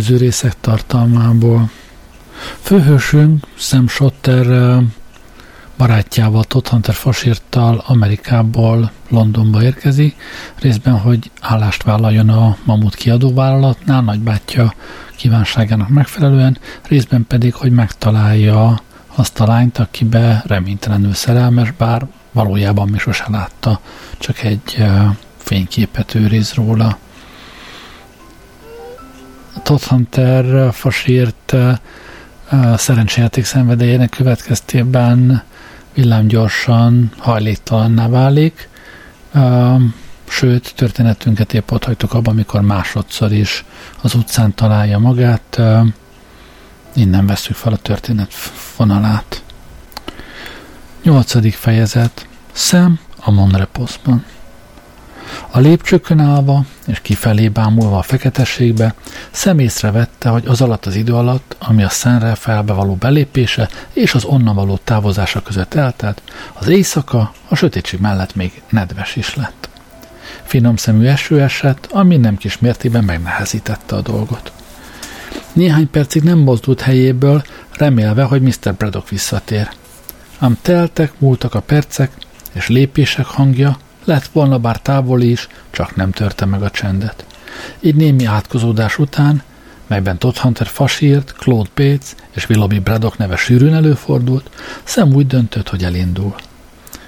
előző részek tartalmából. Főhősünk Sam Schotter barátjával, Todd Hunter fasírttal Amerikából Londonba érkezik, részben, hogy állást vállaljon a Mamut kiadóvállalatnál, nagybátyja kívánságának megfelelően, részben pedig, hogy megtalálja azt a lányt, akibe reménytelenül szerelmes, bár valójában mi sose látta, csak egy fényképet őriz róla. Todd Hunter fasírt szerencsejáték szenvedélyének következtében villámgyorsan hajléktalanná válik, sőt, történetünket épp ott hagytuk abban, amikor másodszor is az utcán találja magát, innen veszük fel a történet vonalát. Nyolcadik fejezet. Sam a Monreposban. A lépcsőkön állva és kifelé bámulva a feketeségbe, szemészre vette, hogy az alatt az idő alatt, ami a szenre felbe való belépése és az onnan való távozása között eltelt, az éjszaka a sötétség mellett még nedves is lett. Finom szemű eső esett, ami nem kis mértében megnehezítette a dolgot. Néhány percig nem mozdult helyéből, remélve, hogy Mr. Braddock visszatér. Ám teltek, múltak a percek, és lépések hangja, lett volna bár távoli is, csak nem törte meg a csendet. Így némi átkozódás után, melyben Todd Hunter fasírt, Claude Bates és Willoughby Braddock neve sűrűn előfordult, Sam úgy döntött, hogy elindul.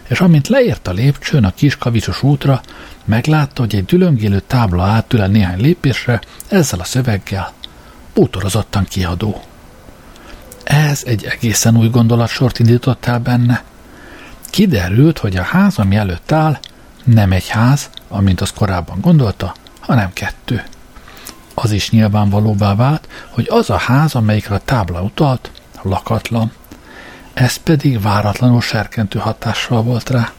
És amint leért a lépcsőn a kis kavicsos útra, meglátta, hogy egy dülöngélő tábla áttül néhány lépésre, ezzel a szöveggel bútorozottan kiadó. Ez egy egészen új gondolatsort indított el benne. Kiderült, hogy a ház, ami előtt áll, nem egy ház, amint az korábban gondolta, hanem kettő. Az is nyilvánvalóvá vált, hogy az a ház, amelyikre a tábla utalt, lakatlan. Ez pedig váratlanul serkentő hatással volt rá.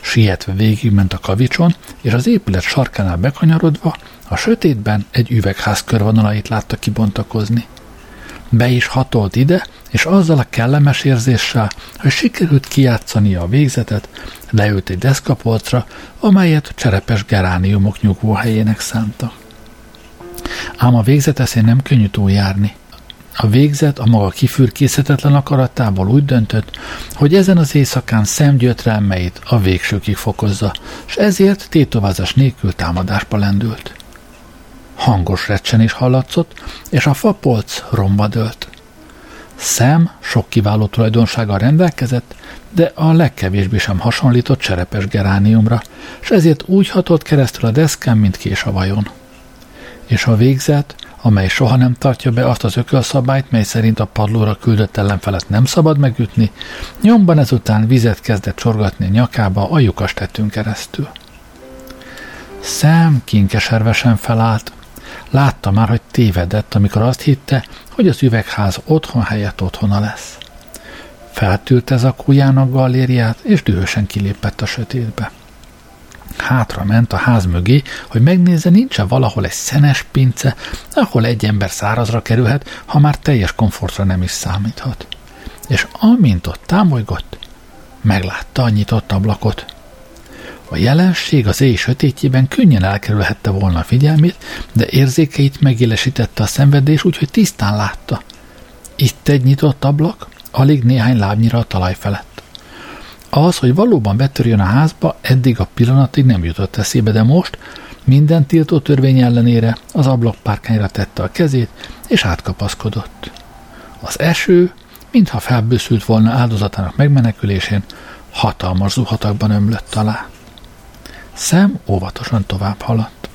Sietve végigment a kavicson, és az épület sarkánál bekanyarodva, a sötétben egy üvegház körvonalait látta kibontakozni. Be is hatolt ide, és azzal a kellemes érzéssel, hogy sikerült kijátszania a végzetet, leült egy deszkapolcra, amelyet cserepes gerániumok nyugvó helyének szánta. Ám a végzet eszén nem könnyű túljárni. A végzet a maga kifürkészhetetlen akaratával úgy döntött, hogy ezen az éjszakán szemgyötrelmeit a végsőkig fokozza, és ezért tétovázás nélkül támadásba lendült. Hangos recsenés hallatszott, és a fapolc romba dőlt. Szem sok kiváló tulajdonsággal rendelkezett, de a legkevésbé sem hasonlított cserepes gerániumra, és ezért úgy hatott keresztül a deszkán, mint kés a vajon. És a végzet, amely soha nem tartja be azt az ökölszabályt, mely szerint a padlóra küldött ellenfelet nem szabad megütni, nyomban ezután vizet kezdett csorgatni nyakába a lyukas tettünk keresztül. Szem kinkeservesen felállt, Látta már, hogy tévedett, amikor azt hitte, hogy az üvegház otthon helyett otthona lesz. Feltűrt ez a kujának galériát, és dühösen kilépett a sötétbe. Hátra ment a ház mögé, hogy megnézze, nincs-e valahol egy szenes pince, ahol egy ember szárazra kerülhet, ha már teljes komfortra nem is számíthat. És amint ott támolygott, meglátta a nyitott ablakot. A jelenség az éj sötétjében könnyen elkerülhette volna a figyelmét, de érzékeit megélesítette a szenvedés, úgyhogy tisztán látta. Itt egy nyitott ablak, alig néhány lábnyira a talaj felett. Az, hogy valóban betörjön a házba, eddig a pillanatig nem jutott eszébe, de most minden tiltó törvény ellenére az ablakpárkányra tette a kezét, és átkapaszkodott. Az eső, mintha felbőszült volna áldozatának megmenekülésén, hatalmas zuhatakban ömlött alá. Szem óvatosan tovább haladt.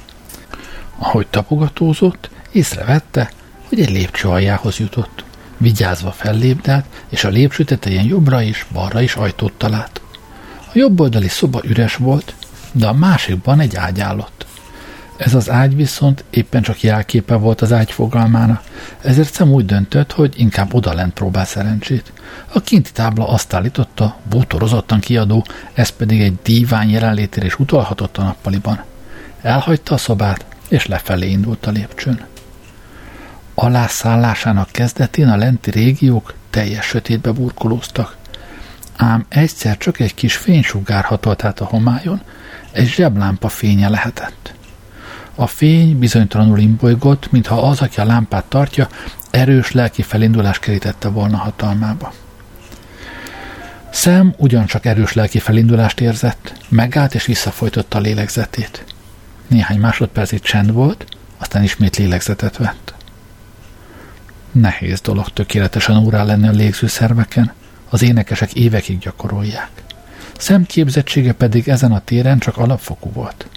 Ahogy tapogatózott, észrevette, hogy egy lépcső aljához jutott. Vigyázva fellépdelt, és a lépcső tetején jobbra is, balra is ajtót talált. A jobb oldali szoba üres volt, de a másikban egy ágy állott. Ez az ágy viszont éppen csak jelképe volt az ágy fogalmának, ezért Szem úgy döntött, hogy inkább odalent próbál szerencsét. A kinti tábla azt állította, bútorozottan kiadó, ez pedig egy dívány jelenlétére is utalhatott a nappaliban. Elhagyta a szobát, és lefelé indult a lépcsőn. Alászállásának kezdetén a lenti régiók teljes sötétbe burkolóztak. Ám egyszer csak egy kis fénysugár hatolt át a homályon, egy zseblámpa fénye lehetett. A fény bizonytalanul imbolygott, mintha az, aki a lámpát tartja, erős lelki felindulás kerítette volna hatalmába. Szem ugyancsak erős lelki felindulást érzett, megállt és visszafolytotta a lélegzetét. Néhány másodpercig csend volt, aztán ismét lélegzetet vett. Nehéz dolog tökéletesen órá lenni a légzőszerveken, az énekesek évekig gyakorolják. Szemképzettsége pedig ezen a téren csak alapfokú volt.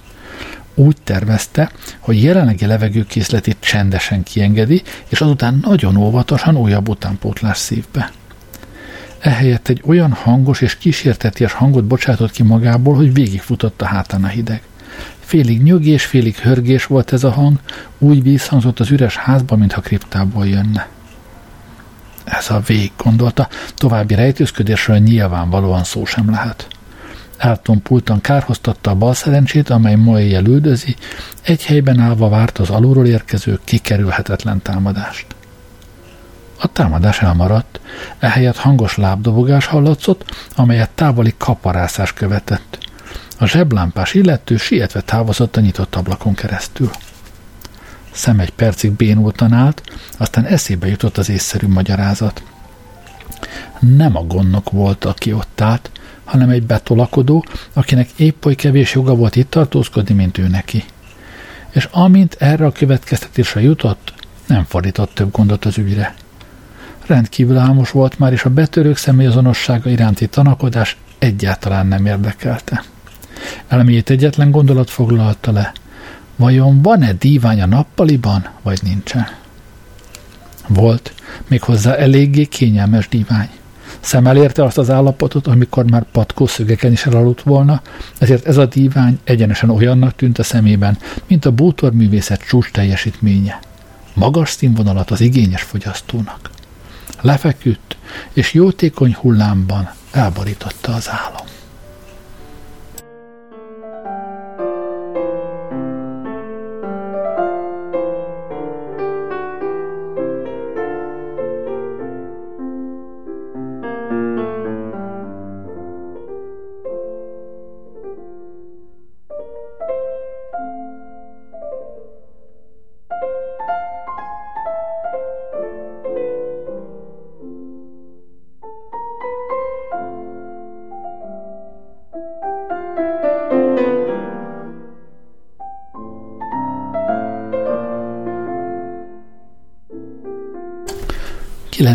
Úgy tervezte, hogy jelenlegi levegőkészletét csendesen kiengedi, és azután nagyon óvatosan újabb utánpótlás szívbe. Ehelyett egy olyan hangos és kísérteties hangot bocsátott ki magából, hogy végigfutott a hátán a hideg. Félig nyögés, félig hörgés volt ez a hang, úgy vízhangzott az üres házba, mintha kriptából jönne. Ez a vég, gondolta, további rejtőzködésről nyilvánvalóan szó sem lehet. Eltompultan kárhoztatta a bal szerencsét, amely ma éjjel üldözi, egy helyben állva várt az alulról érkező kikerülhetetlen támadást. A támadás elmaradt, ehelyett hangos lábdobogás hallatszott, amelyet távoli kaparászás követett. A zseblámpás illető sietve távozott a nyitott ablakon keresztül. Szem egy percig bénultan állt, aztán eszébe jutott az észszerű magyarázat. Nem a gondnok volt, aki ott állt, hanem egy betolakodó, akinek épp oly kevés joga volt itt tartózkodni, mint ő neki. És amint erre a következtetésre jutott, nem fordított több gondot az ügyre. Rendkívül álmos volt már, és a betörők személyazonossága iránti tanakodás egyáltalán nem érdekelte. Elméjét egyetlen gondolat foglalta le. Vajon van-e dívány a nappaliban, vagy nincsen? Volt, méghozzá eléggé kényelmes dívány. Szem elérte azt az állapotot, amikor már patkó szögeken is elaludt volna, ezért ez a dívány egyenesen olyannak tűnt a szemében, mint a bútorművészet csúcs teljesítménye. Magas színvonalat az igényes fogyasztónak. Lefeküdt, és jótékony hullámban elborította az álom.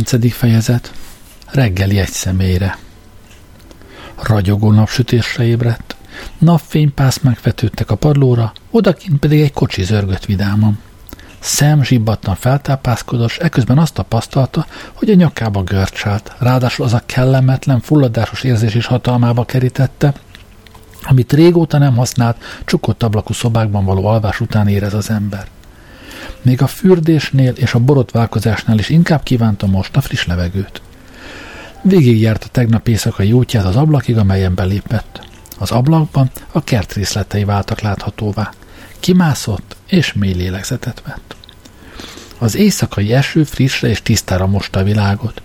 9. fejezet Reggeli egy személyre Ragyogó napsütésre ébredt. Napfénypász megvetődtek a padlóra, odakint pedig egy kocsi zörgött vidáman. Szem zsibbattan feltápászkodott, eközben azt tapasztalta, hogy a nyakába görcsált, ráadásul az a kellemetlen, fulladásos érzés is hatalmába kerítette, amit régóta nem használt, csukott ablakú szobákban való alvás után érez az ember. Még a fürdésnél és a borotválkozásnál is inkább kívánta most a friss levegőt. Végigjárta tegnap éjszakai útját az ablakig, amelyen belépett. Az ablakban a kert részletei váltak láthatóvá. Kimászott, és mély lélegzetet vett. Az éjszakai eső frissre és tisztára mosta a világot.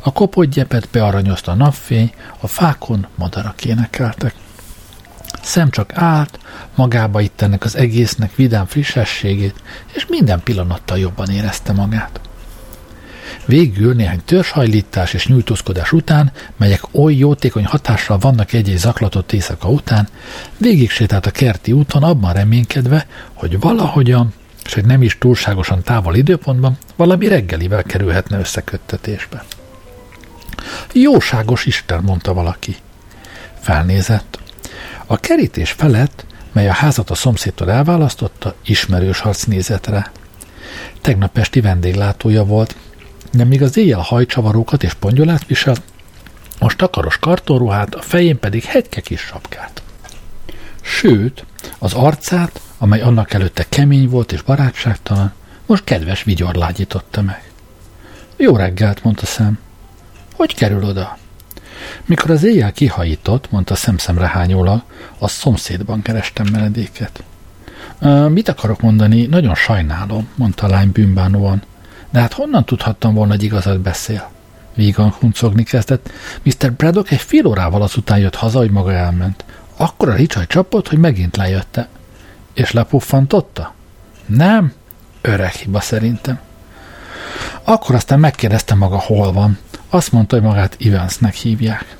A kopott gyepet bearanyozta a napfény, a fákon madarak énekeltek. Szem csak állt, magába itt ennek az egésznek vidám frissességét, és minden pillanattal jobban érezte magát. Végül néhány törzshajlítás és nyújtózkodás után, melyek oly jótékony hatással vannak egy-egy zaklatott éjszaka után, végig sétált a kerti úton abban reménykedve, hogy valahogyan, és egy nem is túlságosan távol időpontban valami reggelivel kerülhetne összeköttetésbe. Jóságos Isten, mondta valaki. Felnézett. A kerítés felett, mely a házat a szomszédtól elválasztotta, ismerős harc nézett rá. Tegnap esti vendéglátója volt, de míg az éjjel hajcsavarókat és pongyolát viselt, most takaros kartonruhát, a fején pedig hegyke kis sapkát. Sőt, az arcát, amely annak előtte kemény volt és barátságtalan, most kedves vigyor lágyította meg. Jó reggelt, mondta szem. Hogy kerül oda? Mikor az éjjel kihajított, mondta szemszemre hányólag, a szomszédban kerestem menedéket. Mit akarok mondani? Nagyon sajnálom, mondta a lány bűnbánóan. De hát honnan tudhattam volna, hogy igazat beszél? Vígan huncogni kezdett. Mr. Braddock egy fél órával azután jött haza, hogy maga elment. Akkor a ricsaj csapott, hogy megint lejötte. És lepuffantotta? Nem, öreg hiba szerintem. Akkor aztán megkérdezte maga, hol van. Azt mondta, hogy magát Evansnek hívják.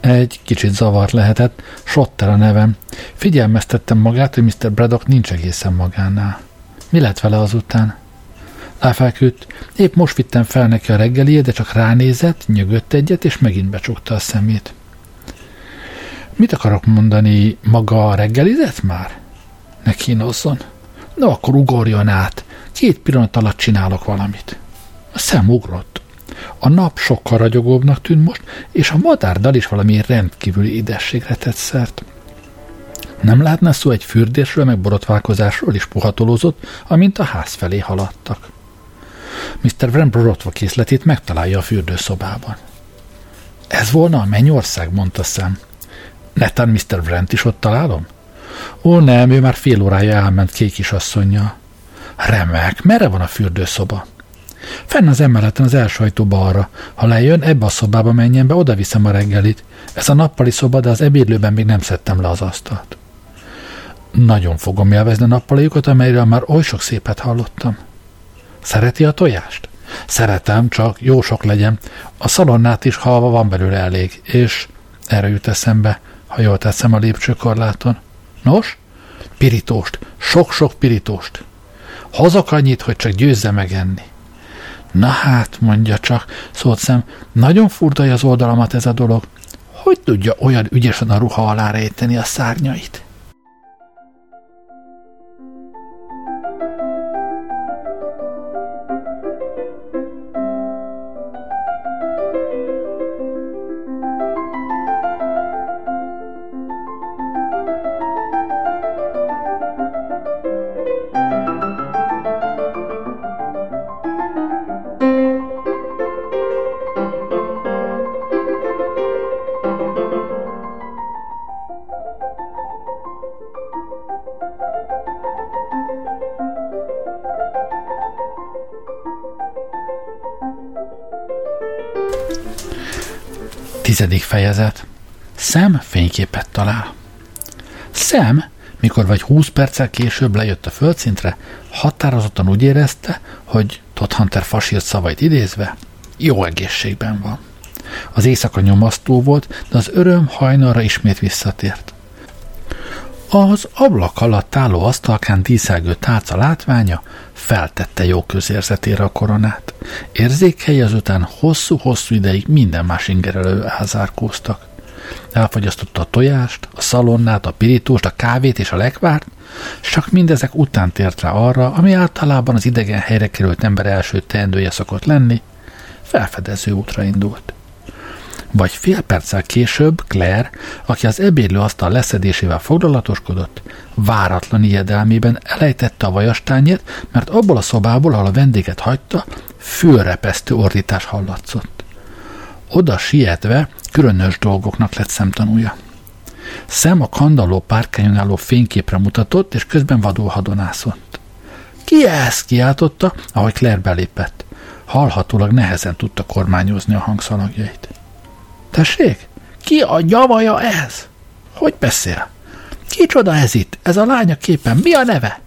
Egy kicsit zavart lehetett, Sotter a nevem. Figyelmeztettem magát, hogy Mr. Braddock nincs egészen magánál. Mi lett vele azután? Elfeküdt. Épp most vittem fel neki a reggeliét, de csak ránézett, nyögött egyet, és megint becsukta a szemét. Mit akarok mondani, maga reggelizett már? Ne kínozzon. No, akkor ugorjon át. Két pillanat alatt csinálok valamit. A szem ugrott. A nap sokkal ragyogóbbnak tűnt most, és a madárdal is valami rendkívüli idességre tett szert. Nem látna szó egy fürdésről, meg borotválkozásról is puhatolózott, amint a ház felé haladtak. Mr. Wren borotva készletét megtalálja a fürdőszobában. Ez volna a mennyország, mondta szem. Netán Mr. Brent is ott találom? Ó, nem, ő már fél órája elment kék kisasszonyja. Remek, merre van a fürdőszoba? Fenn az emeleten az első ajtó balra. Ha lejön, ebbe a szobába menjen be, oda viszem a reggelit. Ez a nappali szoba, de az ebédlőben még nem szedtem le az asztalt. Nagyon fogom élvezni a nappaliukat, amelyről már oly sok szépet hallottam. Szereti a tojást? Szeretem, csak jó sok legyen. A szalonnát is halva van belőle elég, és erre jut eszembe, ha jól teszem a lépcsőkorláton. Nos, pirítóst, sok-sok pirítóst. Hozok annyit, hogy csak győzze megenni. Na hát, mondja csak, szólt szem, nagyon furdalja az oldalamat ez a dolog. Hogy tudja olyan ügyesen a ruha alá rejteni a szárnyait? Tizedik fejezet. Szem fényképet talál. Szem, mikor vagy húsz perccel később lejött a földszintre, határozottan úgy érezte, hogy Todd Hunter fasírt szavait idézve, jó egészségben van. Az éjszaka nyomasztó volt, de az öröm hajnalra ismét visszatért. Az ablak alatt álló asztalkán díszelgő tárca látványa feltette jó közérzetére a koronát. Érzékei azután hosszú-hosszú ideig minden más ingerelő elzárkóztak. Elfogyasztotta a tojást, a szalonnát, a pirítóst, a kávét és a lekvárt, csak mindezek után tért rá arra, ami általában az idegen helyre került ember első teendője szokott lenni, felfedező útra indult vagy fél perccel később Claire, aki az ebédlő asztal leszedésével foglalatoskodott, váratlan ijedelmében elejtette a vajastányért, mert abból a szobából, ahol a vendéget hagyta, főrepesztő ordítás hallatszott. Oda sietve különös dolgoknak lett szemtanúja. Szem a kandalló párkányon álló fényképre mutatott, és közben vadul hadonászott. Ki ez? kiáltotta, ahogy Claire belépett. Hallhatólag nehezen tudta kormányozni a hangszalagjait. Tessék? Ki a nyavaja ez? Hogy beszél? Kicsoda ez itt? Ez a lánya képen. Mi a neve?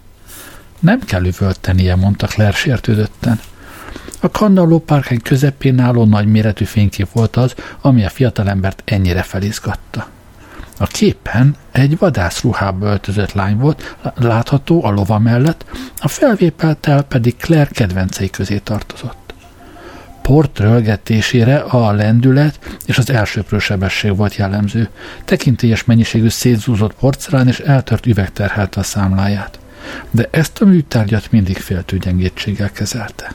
Nem kell üvöltenie, mondta Claire sértődötten. A kandalló párkány közepén álló nagyméretű fénykép volt az, ami a fiatalembert ennyire felizgatta. A képen egy vadászruhába öltözött lány volt, látható a lova mellett, a felvépeltel pedig Claire kedvencei közé tartozott port rölgetésére a lendület és az elsőprő sebesség volt jellemző. Tekintélyes mennyiségű szétzúzott porcelán és eltört üveg terhelte a számláját. De ezt a műtárgyat mindig féltő gyengétséggel kezelte.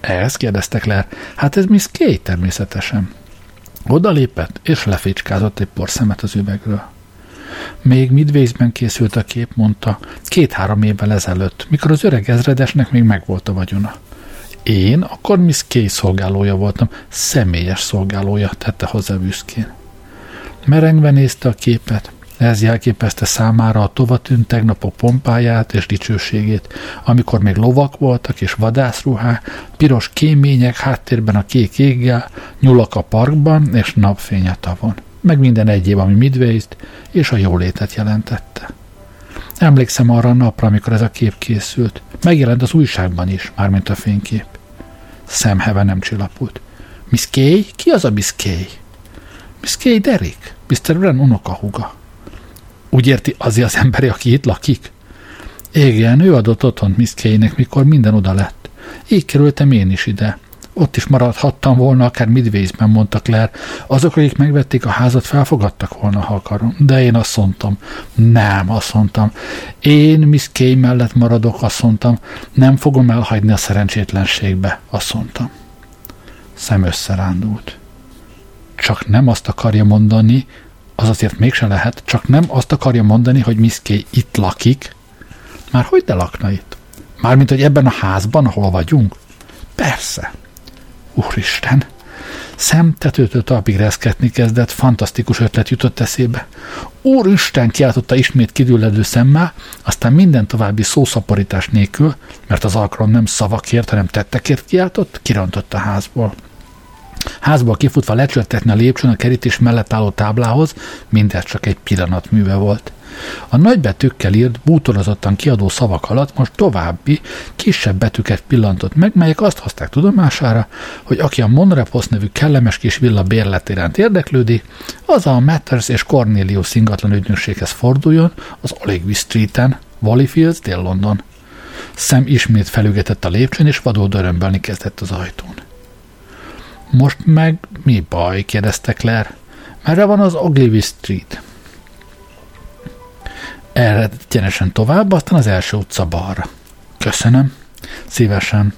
Ez kérdezte Claire. Hát ez Miss Kay természetesen. Oda lépett, és leficskázott egy porszemet az üvegről. Még Midwaysben készült a kép, mondta, két-három évvel ezelőtt, mikor az öreg ezredesnek még megvolt a vagyona. Én akkor Miss Kay szolgálója voltam, személyes szolgálója, tette hozzá büszkén. Merengve nézte a képet, ez jelképezte számára a tovatűn tegnapok pompáját és dicsőségét, amikor még lovak voltak és vadászruhák, piros kémények háttérben a kék éggel, nyulak a parkban és napfény a tavon, meg minden egyéb, ami midways és a jólétet jelentette. Emlékszem arra a napra, amikor ez a kép készült. Megjelent az újságban is, mármint a fénykép. Szemheve nem csillapult. Miss Kay? Ki az a Miss Kay? Miss Kay Derek, Mr. Wren unokahuga. Úgy érti azért az emberi, aki itt lakik? Igen, ő adott otthont Miss Kay-nek, mikor minden oda lett. Így kerültem én is ide. Ott is maradhattam volna, akár Midwaysben, mondta Claire. Azok, akik megvették a házat, felfogadtak volna, ha akarom. De én azt mondtam. Nem, azt mondtam. Én Miss Kay mellett maradok, azt mondtam. Nem fogom elhagyni a szerencsétlenségbe, azt mondtam. Szem összerándult. Csak nem azt akarja mondani, az azért mégse lehet, csak nem azt akarja mondani, hogy Miss Kay itt lakik. Már hogy de lakna itt? Mármint, hogy ebben a házban, ahol vagyunk? Persze. Úristen! Szem tetőtől talpig reszketni kezdett, fantasztikus ötlet jutott eszébe. Úristen, kiáltotta ismét kidülledő szemmel, aztán minden további szószaporítás nélkül, mert az alkalom nem szavakért, hanem tettekért kiáltott, kirontott a házból. Házból kifutva lecsörtetni a lépcsőn a kerítés mellett álló táblához, mindez csak egy pillanat műve volt. A nagybetűkkel írt, bútorozottan kiadó szavak alatt most további, kisebb betűket pillantott meg, melyek azt hozták tudomására, hogy aki a Monreposz nevű kellemes kis villa bérlet iránt érdeklődi, az a Matters és Cornelius ingatlan ügynökséghez forduljon az Oligby Street-en, Valleyfields, Dél-London. Szem ismét felügetett a lépcsőn, és vadul dörömbölni kezdett az ajtón. Most meg mi baj? kérdezte Claire. Merre van az Ogilvy Street? Erre egyenesen tovább, aztán az első utca balra. Köszönöm. Szívesen.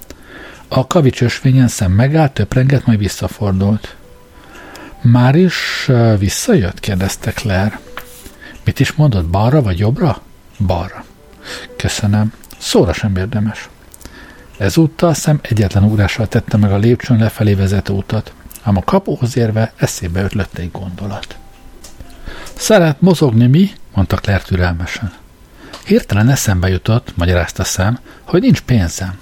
A kavics ösvényen szem megállt, töprengett, majd visszafordult. Már is visszajött? kérdezte Claire. Mit is mondott, balra vagy jobbra? Balra. Köszönöm. Szóra sem érdemes. Ezúttal szem egyetlen úrással tette meg a lépcsőn lefelé vezető utat, ám a kapóhoz érve eszébe ötlött egy gondolat. Szeret mozogni mi? Mondta Claire türelmesen. Hirtelen eszembe jutott, magyarázta szem, hogy nincs pénzem.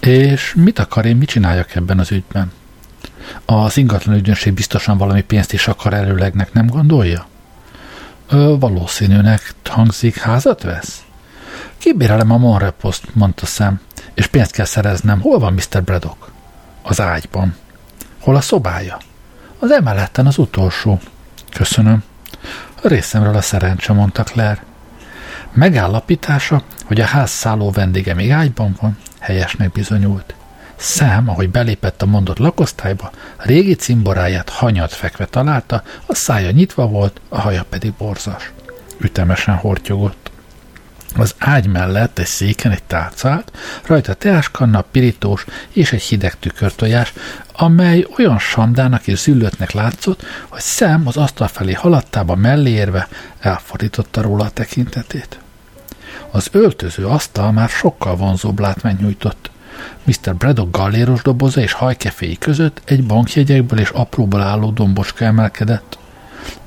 És mit akar én, mit csináljak ebben az ügyben? Az ingatlan ügynökség biztosan valami pénzt is akar előlegnek, nem gondolja? Ö, valószínűnek hangzik, házat vesz? Kibérelem a Monrepost, mondta szem, és pénzt kell szereznem. Hol van Mr. Braddock? Az ágyban. Hol a szobája? Az emeleten az utolsó. Köszönöm. A részemről a szerencse, mondta Claire. Megállapítása, hogy a ház szálló vendége még ágyban van, helyesnek bizonyult. Szám, ahogy belépett a mondott lakosztályba, a régi cimboráját hanyat fekve találta, a szája nyitva volt, a haja pedig borzas. Ütemesen hortyogott. Az ágy mellett egy széken egy tárcát, rajta teáskanna, pirítós és egy hideg tükörtojás, amely olyan sandának és züllötnek látszott, hogy szem az asztal felé haladtába mellé érve elfordította róla a tekintetét. Az öltöző asztal már sokkal vonzóbb látványt nyújtott. Mr. Braddock galléros doboza és hajkeféi között egy bankjegyekből és apróból álló dombocska emelkedett.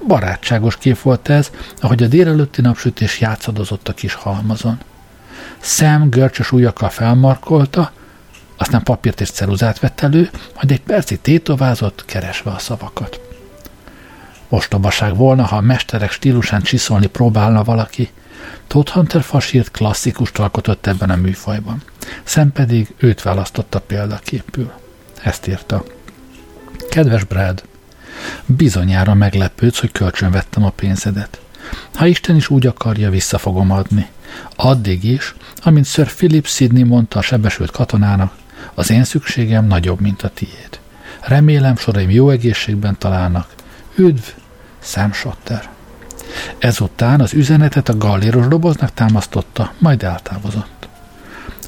Barátságos kép volt ez, ahogy a délelőtti napsütés játszadozott a kis halmazon. Sam görcsös ujjakkal felmarkolta, aztán papírt és ceruzát vett elő, majd egy percig tétovázott, keresve a szavakat. Ostobaság volna, ha a mesterek stílusán csiszolni próbálna valaki. Todd Hunter fasírt klasszikust alkotott ebben a műfajban. Szem pedig őt választotta példaképül. Ezt írta. Kedves Brad, Bizonyára meglepődsz, hogy kölcsön vettem a pénzedet. Ha Isten is úgy akarja, vissza fogom adni. Addig is, amint Sir Philip Sidney mondta a sebesült katonának, az én szükségem nagyobb, mint a tiéd. Remélem soraim jó egészségben találnak. Üdv, Sam Shotter. Ezután az üzenetet a galléros doboznak támasztotta, majd eltávozott.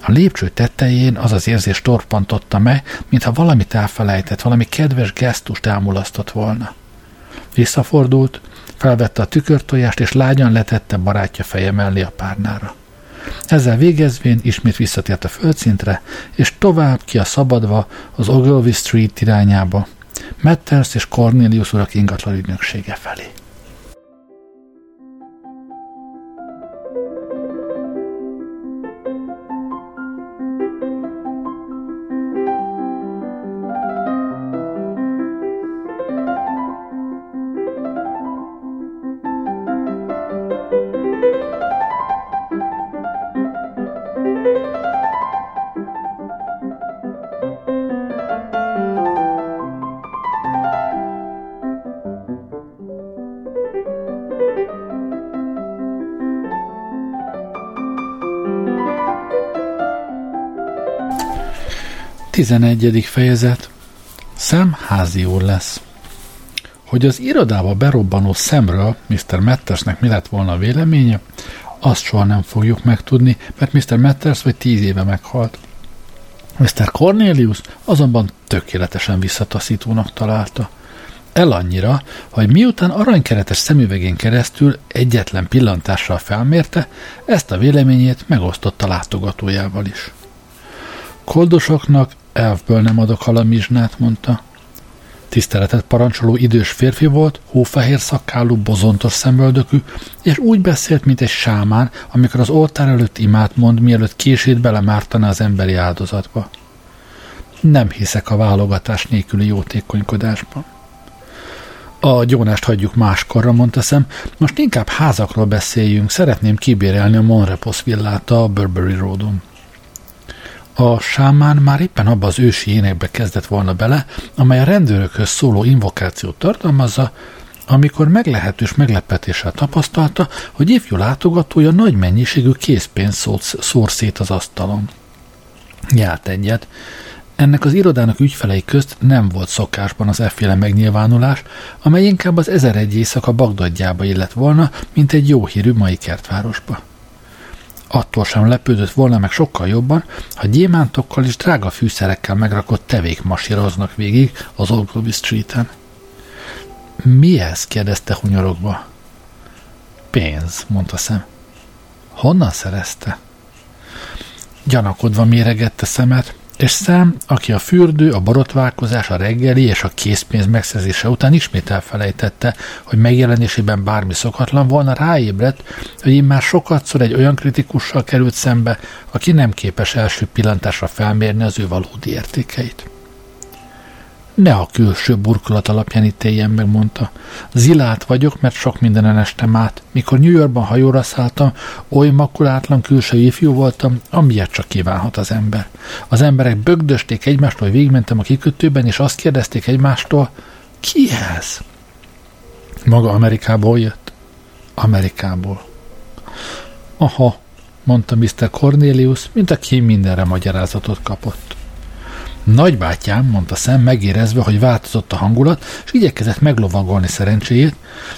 A lépcső tetején az az érzés torpantotta meg, mintha valamit elfelejtett, valami kedves gesztust elmulasztott volna. Visszafordult, felvette a tükörtojást, és lágyan letette barátja feje mellé a párnára. Ezzel végezvén ismét visszatért a földszintre, és tovább ki a szabadva az Ogilvy Street irányába, Matters és Cornelius urak ingatlan ügynöksége felé. 11. fejezet Sam házi úr lesz. Hogy az irodába berobbanó szemről Mr. Mattersnek mi lett volna a véleménye, azt soha nem fogjuk megtudni, mert Mr. Matters vagy tíz éve meghalt. Mr. Cornelius azonban tökéletesen visszataszítónak találta. El annyira, hogy miután aranykeretes szemüvegén keresztül egyetlen pillantással felmérte, ezt a véleményét megosztotta látogatójával is. Koldosoknak elfből nem adok halamizsnát, mondta. Tiszteletet parancsoló idős férfi volt, hófehér szakkálú, bozontos szemöldökű, és úgy beszélt, mint egy sámán, amikor az oltár előtt imát mond, mielőtt kését belemártana az emberi áldozatba. Nem hiszek a válogatás nélküli jótékonykodásban. A gyónást hagyjuk máskorra, mondta szem. Most inkább házakról beszéljünk. Szeretném kibérelni a Monrepos villát a Burberry Roadon. A sámán már éppen abba az ősi énekbe kezdett volna bele, amely a rendőrökhöz szóló invokációt tartalmazza, amikor meglehetős meglepetéssel tapasztalta, hogy ifjú látogatója nagy mennyiségű készpénzt szór szét az asztalon. Járt egyet. Ennek az irodának ügyfelei közt nem volt szokásban az efféle megnyilvánulás, amely inkább az ezer egy éjszaka Bagdadjába illett volna, mint egy jó hírű mai kertvárosba attól sem lepődött volna meg sokkal jobban, ha gyémántokkal és drága fűszerekkel megrakott tevék masíroznak végig az Ogilvy Street-en. Mi ez? kérdezte hunyorogva. Pénz, mondta szem. Honnan szerezte? Gyanakodva méregette szemet, és szem, aki a fürdő, a borotválkozás, a reggeli és a készpénz megszerzése után ismét elfelejtette, hogy megjelenésében bármi szokatlan volna, ráébredt, hogy én már sokatszor egy olyan kritikussal került szembe, aki nem képes első pillantásra felmérni az ő valódi értékeit. Ne a külső burkolat alapján ítéljen meg, mondta. Zilát vagyok, mert sok mindenen estem át. Mikor New Yorkban hajóra szálltam, oly makulátlan külső ifjú voltam, amilyet csak kívánhat az ember. Az emberek bögdösték egymástól, hogy végigmentem a kikötőben, és azt kérdezték egymástól, ki ez? Maga Amerikából jött? Amerikából. Aha, mondta Mr. Cornelius, mint aki mindenre magyarázatot kapott. Nagybátyám, mondta szem, megérezve, hogy változott a hangulat, és igyekezett meglovagolni szerencséjét,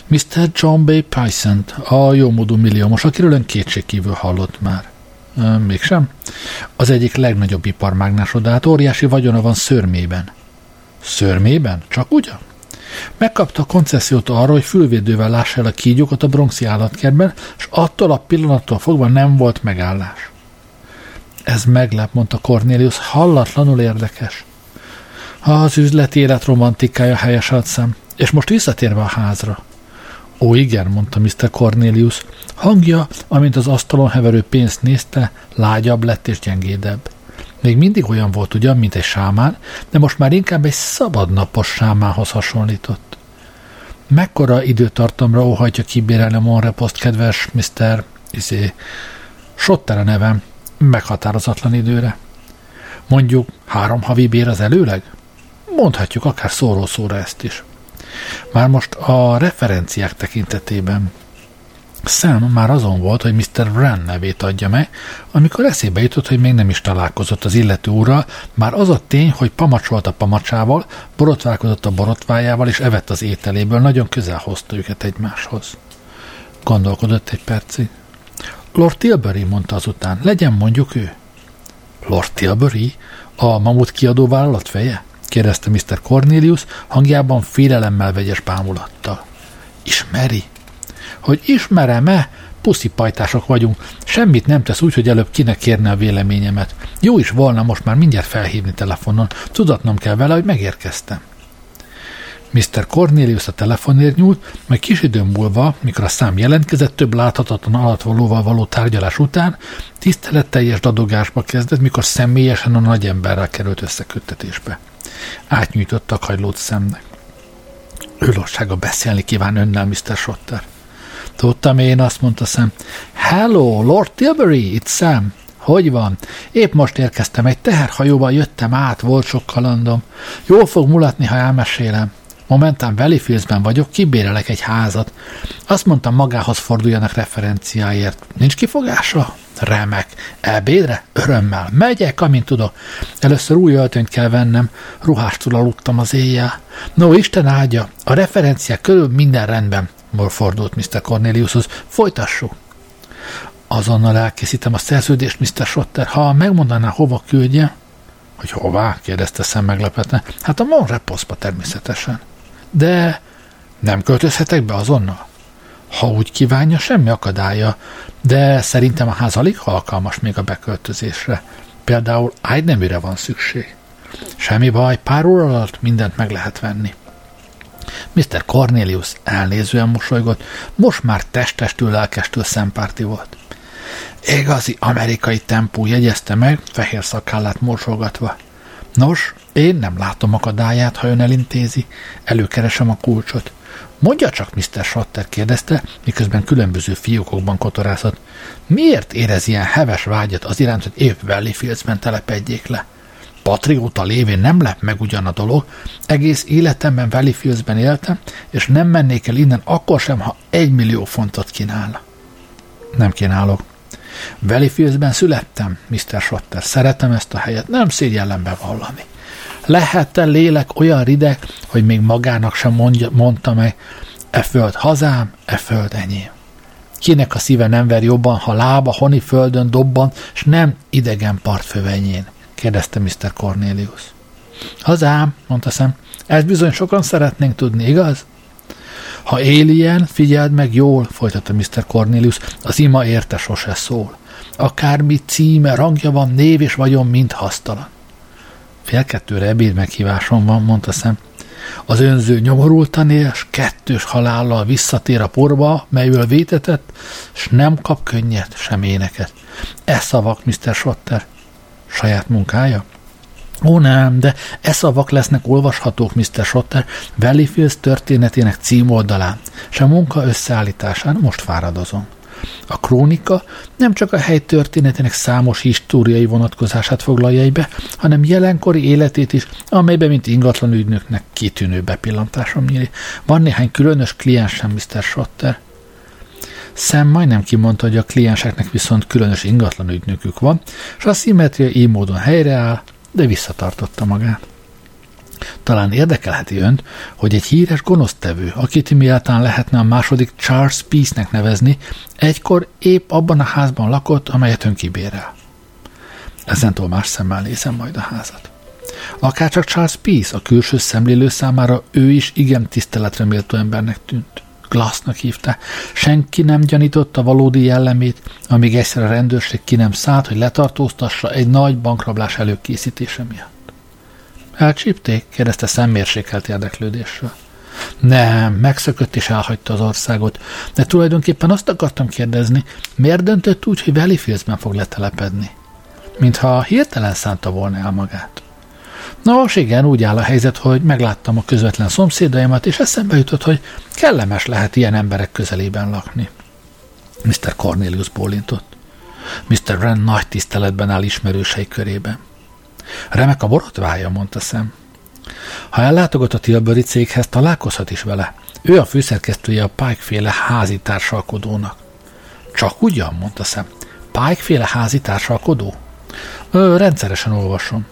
Mr. John Bay Pyson, a jómódú milliómos, akiről ön kétségkívül hallott már. E, mégsem? Az egyik legnagyobb iparmágnásodát, óriási vagyona van szörmében. Szörmében? Csak ugyan? Megkapta a koncesziót arra, hogy fülvédővel lássa el a kígyókat a bronxi állatkertben, és attól a pillanattól fogva nem volt megállás. Ez meglep, mondta Cornelius, hallatlanul érdekes. Az üzleti élet romantikája helyes szem. És most visszatérve a házra. Ó, igen, mondta Mr. Cornelius. Hangja, amint az asztalon heverő pénzt nézte, lágyabb lett és gyengédebb. Még mindig olyan volt ugyan, mint egy sámán, de most már inkább egy szabadnapos sámához hasonlított. Mekkora időtartamra óhajtja kibérelni a Monrepost, kedves Mr. Izé, Sotter a nevem, meghatározatlan időre. Mondjuk három havi bér az előleg? Mondhatjuk akár szóró-szóra ezt is. Már most a referenciák tekintetében Sam már azon volt, hogy Mr. Wren nevét adja meg, amikor eszébe jutott, hogy még nem is találkozott az illető úrral, már az a tény, hogy pamacsolt a pamacsával, borotválkozott a borotvájával és evett az ételéből, nagyon közel hozta őket egymáshoz. Gondolkodott egy percig. Lord Tilbury, mondta azután. Legyen mondjuk ő. Lord Tilbury? A mamut kiadó vállalat feje? kérdezte Mr. Cornelius, hangjában félelemmel vegyes bámulattal. Ismeri? Hogy ismerem-e? Puszipajtások vagyunk. Semmit nem tesz úgy, hogy előbb kinek kérne a véleményemet. Jó is volna most már mindjárt felhívni telefonon. Tudatnom kell vele, hogy megérkeztem. Mr. Cornelius a telefonért nyúlt, majd kis idő múlva, mikor a szám jelentkezett több láthatatlan alatvalóval való tárgyalás után, tiszteletteljes dadogásba kezdett, mikor személyesen a nagy emberrel került összeköttetésbe. Átnyújtotta a kajlót szemnek. Őlossága beszélni kíván önnel, Mr. Shotter. Tudtam én, azt mondta szem. Hello, Lord Tilbury, itt Sam. Hogy van? Épp most érkeztem, egy teherhajóval jöttem át, volt sok kalandom. Jól fog mulatni, ha elmesélem. Momentán Valleyfieldsben vagyok, kibérelek egy házat. Azt mondtam, magához forduljanak referenciáért. Nincs kifogása? Remek. Ebédre? Örömmel. Megyek, amint tudok. Először új öltönyt kell vennem. Ruhástól aludtam az éjjel. No, Isten áldja. A referenciák körül minden rendben. Fordult Mr. Corneliushoz. Folytassuk. Azonnal elkészítem a szerződést, Mr. Schotter. Ha megmondaná, hova küldje, hogy hová? kérdezte szem meglepetve. Hát a Monreposzba természetesen. De nem költözhetek be azonnal? Ha úgy kívánja, semmi akadálya, de szerintem a ház alig alkalmas még a beköltözésre. Például ágyneműre van szükség. Semmi baj, pár óra alatt mindent meg lehet venni. Mr. Cornelius elnézően mosolygott, most már testestül lelkestül szempárti volt. Igazi amerikai tempó jegyezte meg, fehér szakállát morsolgatva. Nos, én nem látom akadályát, ha ön elintézi. Előkeresem a kulcsot. Mondja csak, Mr. Schotter kérdezte, miközben különböző fiókokban kotorászott. Miért érez ilyen heves vágyat az iránt, hogy épp Valley Fieldsben telepedjék le? Patrióta lévén nem lep meg ugyan a dolog, egész életemben Valley Fieldsben éltem, és nem mennék el innen akkor sem, ha egy millió fontot kínálna. Nem kínálok, Valleyfieldsben születtem, Mr. Schotter. Szeretem ezt a helyet, nem szégyellem bevallani. Lehet-e lélek olyan rideg, hogy még magának sem mondja, mondta meg, e föld hazám, e föld enyém. Kinek a szíve nem ver jobban, ha lába honi földön dobban, s nem idegen partfövenyén? kérdezte Mr. Cornelius. Hazám, mondta szem, ezt bizony sokan szeretnénk tudni, igaz? Ha él ilyen, figyeld meg jól, folytatta Mr. Cornelius, az ima érte sose szól. Akármi címe, rangja van, név és vagyon mind hasztalan. Fél kettőre ebéd meghívásom van, mondta szem. Az önző nyomorultan él, s kettős halállal visszatér a porba, melyről vétetett, s nem kap könnyet, sem éneket. Ez szavak, Mr. Schotter. Saját munkája? Ó nem, de e szavak lesznek olvashatók Mr. Schotter Valleyfields történetének címoldalán, és a munka összeállításán most fáradozom. A krónika nem csak a hely történetének számos históriai vonatkozását foglalja egybe, hanem jelenkori életét is, amelyben, mint ingatlan ügynöknek kitűnő bepillantásom nyíli. Van néhány különös kliensem, Mr. Schotter. Sam majdnem kimondta, hogy a klienseknek viszont különös ingatlan ügynökük van, és a szimmetria így módon helyreáll, de visszatartotta magát. Talán érdekelheti önt, hogy egy híres gonosztevő, akit miáltalán lehetne a második Charles Peace-nek nevezni, egykor épp abban a házban lakott, amelyet ön kibérel. Ezentől más szemmel nézem majd a házat. Akárcsak Charles Peace, a külső szemlélő számára ő is igen tiszteletre méltó embernek tűnt. Glassnak hívta. Senki nem gyanította valódi jellemét, amíg egyszer a rendőrség ki nem szállt, hogy letartóztassa egy nagy bankrablás előkészítése miatt. Elcsípték? kérdezte szemmérsékelt érdeklődésről. Nem, megszökött és elhagyta az országot, de tulajdonképpen azt akartam kérdezni, miért döntött úgy, hogy Valleyfieldsben fog letelepedni? Mintha hirtelen szánta volna el magát. Nos, igen, úgy áll a helyzet, hogy megláttam a közvetlen szomszédaimat, és eszembe jutott, hogy kellemes lehet ilyen emberek közelében lakni. Mr. Cornelius bólintott. Mr. Wren nagy tiszteletben áll ismerősei körében. Remek a borotvája, mondta szem. Ha ellátogat a Tilbury céghez, találkozhat is vele. Ő a főszerkesztője a Pike-féle házi társalkodónak. Csak ugyan, mondta szem. Pike-féle házi társalkodó? Ö, rendszeresen olvasom.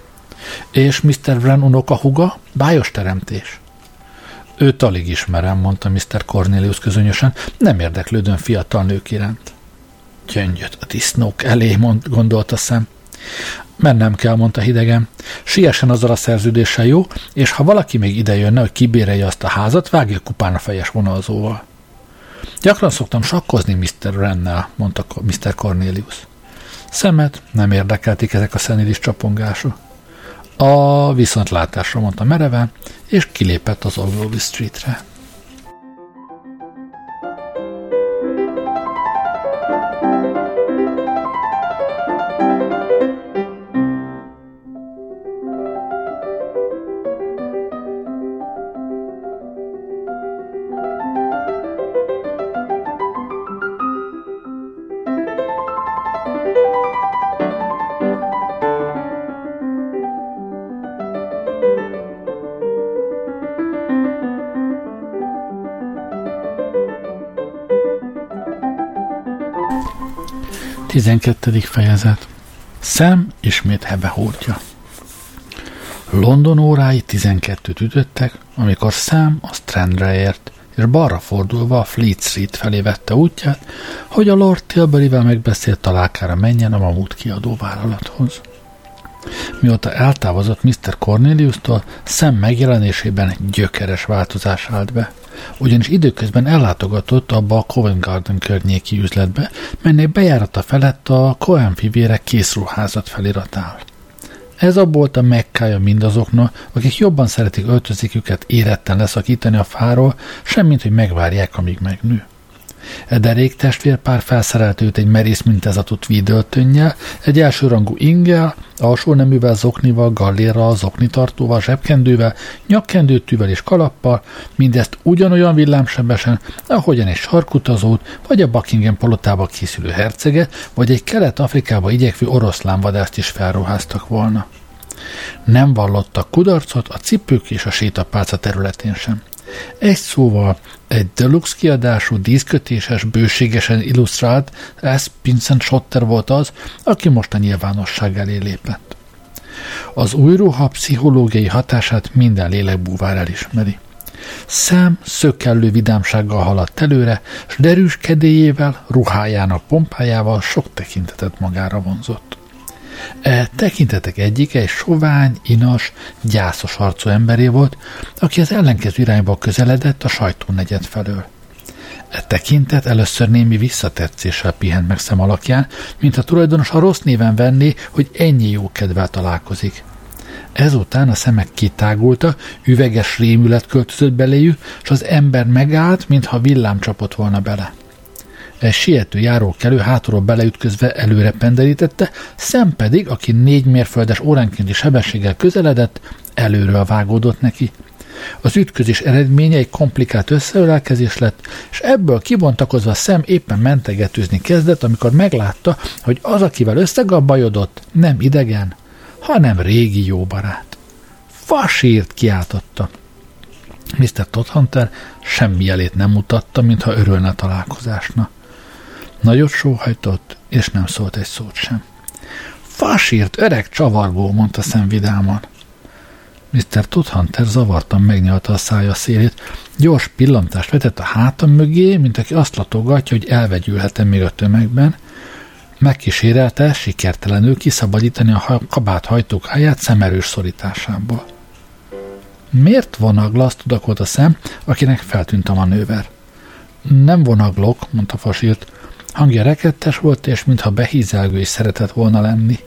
És Mr. Wren unokahuga? Bájos teremtés. Őt alig ismerem, mondta Mr. Cornelius közönösen, nem érdeklődöm fiatal nők iránt. Gyöngyöt a disznók elé, mond, gondolta szem. Mennem kell, mondta hidegen. Siessen azzal a szerződéssel, jó? És ha valaki még ide jönne, hogy kibérelje azt a házat, vágja kupán a fejes vonalzóval. Gyakran szoktam sakkozni Mr. Rennel, mondta Mr. Cornelius. Szemet nem érdekelték ezek a szenidis csapongások. A viszontlátásra mondta mereven, és kilépett az Ogilvy Streetre. 12. fejezet Sam ismét hebehúrtja. London órái 12-t ütöttek, amikor Sam a Strandre ért, és balra fordulva a Fleet Street felé vette útját, hogy a Lord Tilbury-vel megbeszélt találkára menjen a Mamut kiadó vállalathoz. Mióta eltávozott Mr. Cornelius-tól, Sam megjelenésében gyökeres változás állt be. Ugyanis időközben ellátogatott abba a Covent Garden környéki üzletbe, melynek bejárata felett a Cohen fivérek készruházat felirat áll. Ez a bolt a mekkája mindazoknak, akik jobban szeretik öltözéküket éretten leszakítani a fáról, semmint, hogy megvárják, amíg megnő. E derék testvérpár felszerelt őt egy merész mintázatú tweedöltönnyel, egy elsőrangú ingel, alsó neművel, zoknival, gallérral, zoknitartóval, zsebkendővel, nyakkendőtűvel és kalappal, mindezt ugyanolyan villámsebesen, ahogyan egy sarkutazót, vagy a Buckingham palotába készülő herceget, vagy egy kelet-afrikába igyekvő oroszlánvadászt is felruháztak volna. Nem vallottak kudarcot a cipők és a sétapálca területén sem. Egy szóval egy deluxe kiadású, díszkötéses, bőségesen illusztrált S. Vincent Schotter volt az, aki most a nyilvánosság elé lépett. Az új ruha pszichológiai hatását minden lélekbúvár elismeri. Szám szökkellő vidámsággal haladt előre, s derűs kedélyével, ruhájának pompájával sok tekintetet magára vonzott. E tekintetek egyike egy sovány, inas, gyászos arcú emberé volt, aki az ellenkező irányba közeledett a sajtónegyed felől. E tekintet először némi visszatetszéssel pihent meg szem alakján, mint a tulajdonos a rossz néven venné, hogy ennyi jó kedvel találkozik. Ezután a szemek kitágulta, üveges rémület költözött beléjük, és az ember megállt, mintha villám csapott volna bele. Egy siető járókelő hátulról beleütközve előre penderítette, szem pedig, aki négy mérföldes óránkénti sebességgel közeledett, előről vágódott neki. Az ütközés eredménye egy komplikált összeölelkezés lett, és ebből kibontakozva szem éppen mentegetőzni kezdett, amikor meglátta, hogy az, akivel összegabbajodott, nem idegen, hanem régi jó barát. Fasírt kiáltotta. Mr. Todhunter semmi jelét nem mutatta, mintha örülne a találkozásnak. Nagyot sóhajtott, és nem szólt egy szót sem. Fasírt, öreg csavargó, mondta szem vidáman. Mr. Tudhunter zavartan megnyalta a szája szélét, gyors pillantást vetett a hátam mögé, mint aki azt latogatja, hogy elvegyülhet-e még a tömegben, megkísérelte sikertelenül kiszabadítani a kabát hajtókáját szemerős szorításából. Miért vonagla, azt tudakolt a szem, akinek feltűnt a manőver. Nem vonaglok, mondta Fasírt, Hangja rekettes volt, és mintha behízelgő is szeretett volna lenni.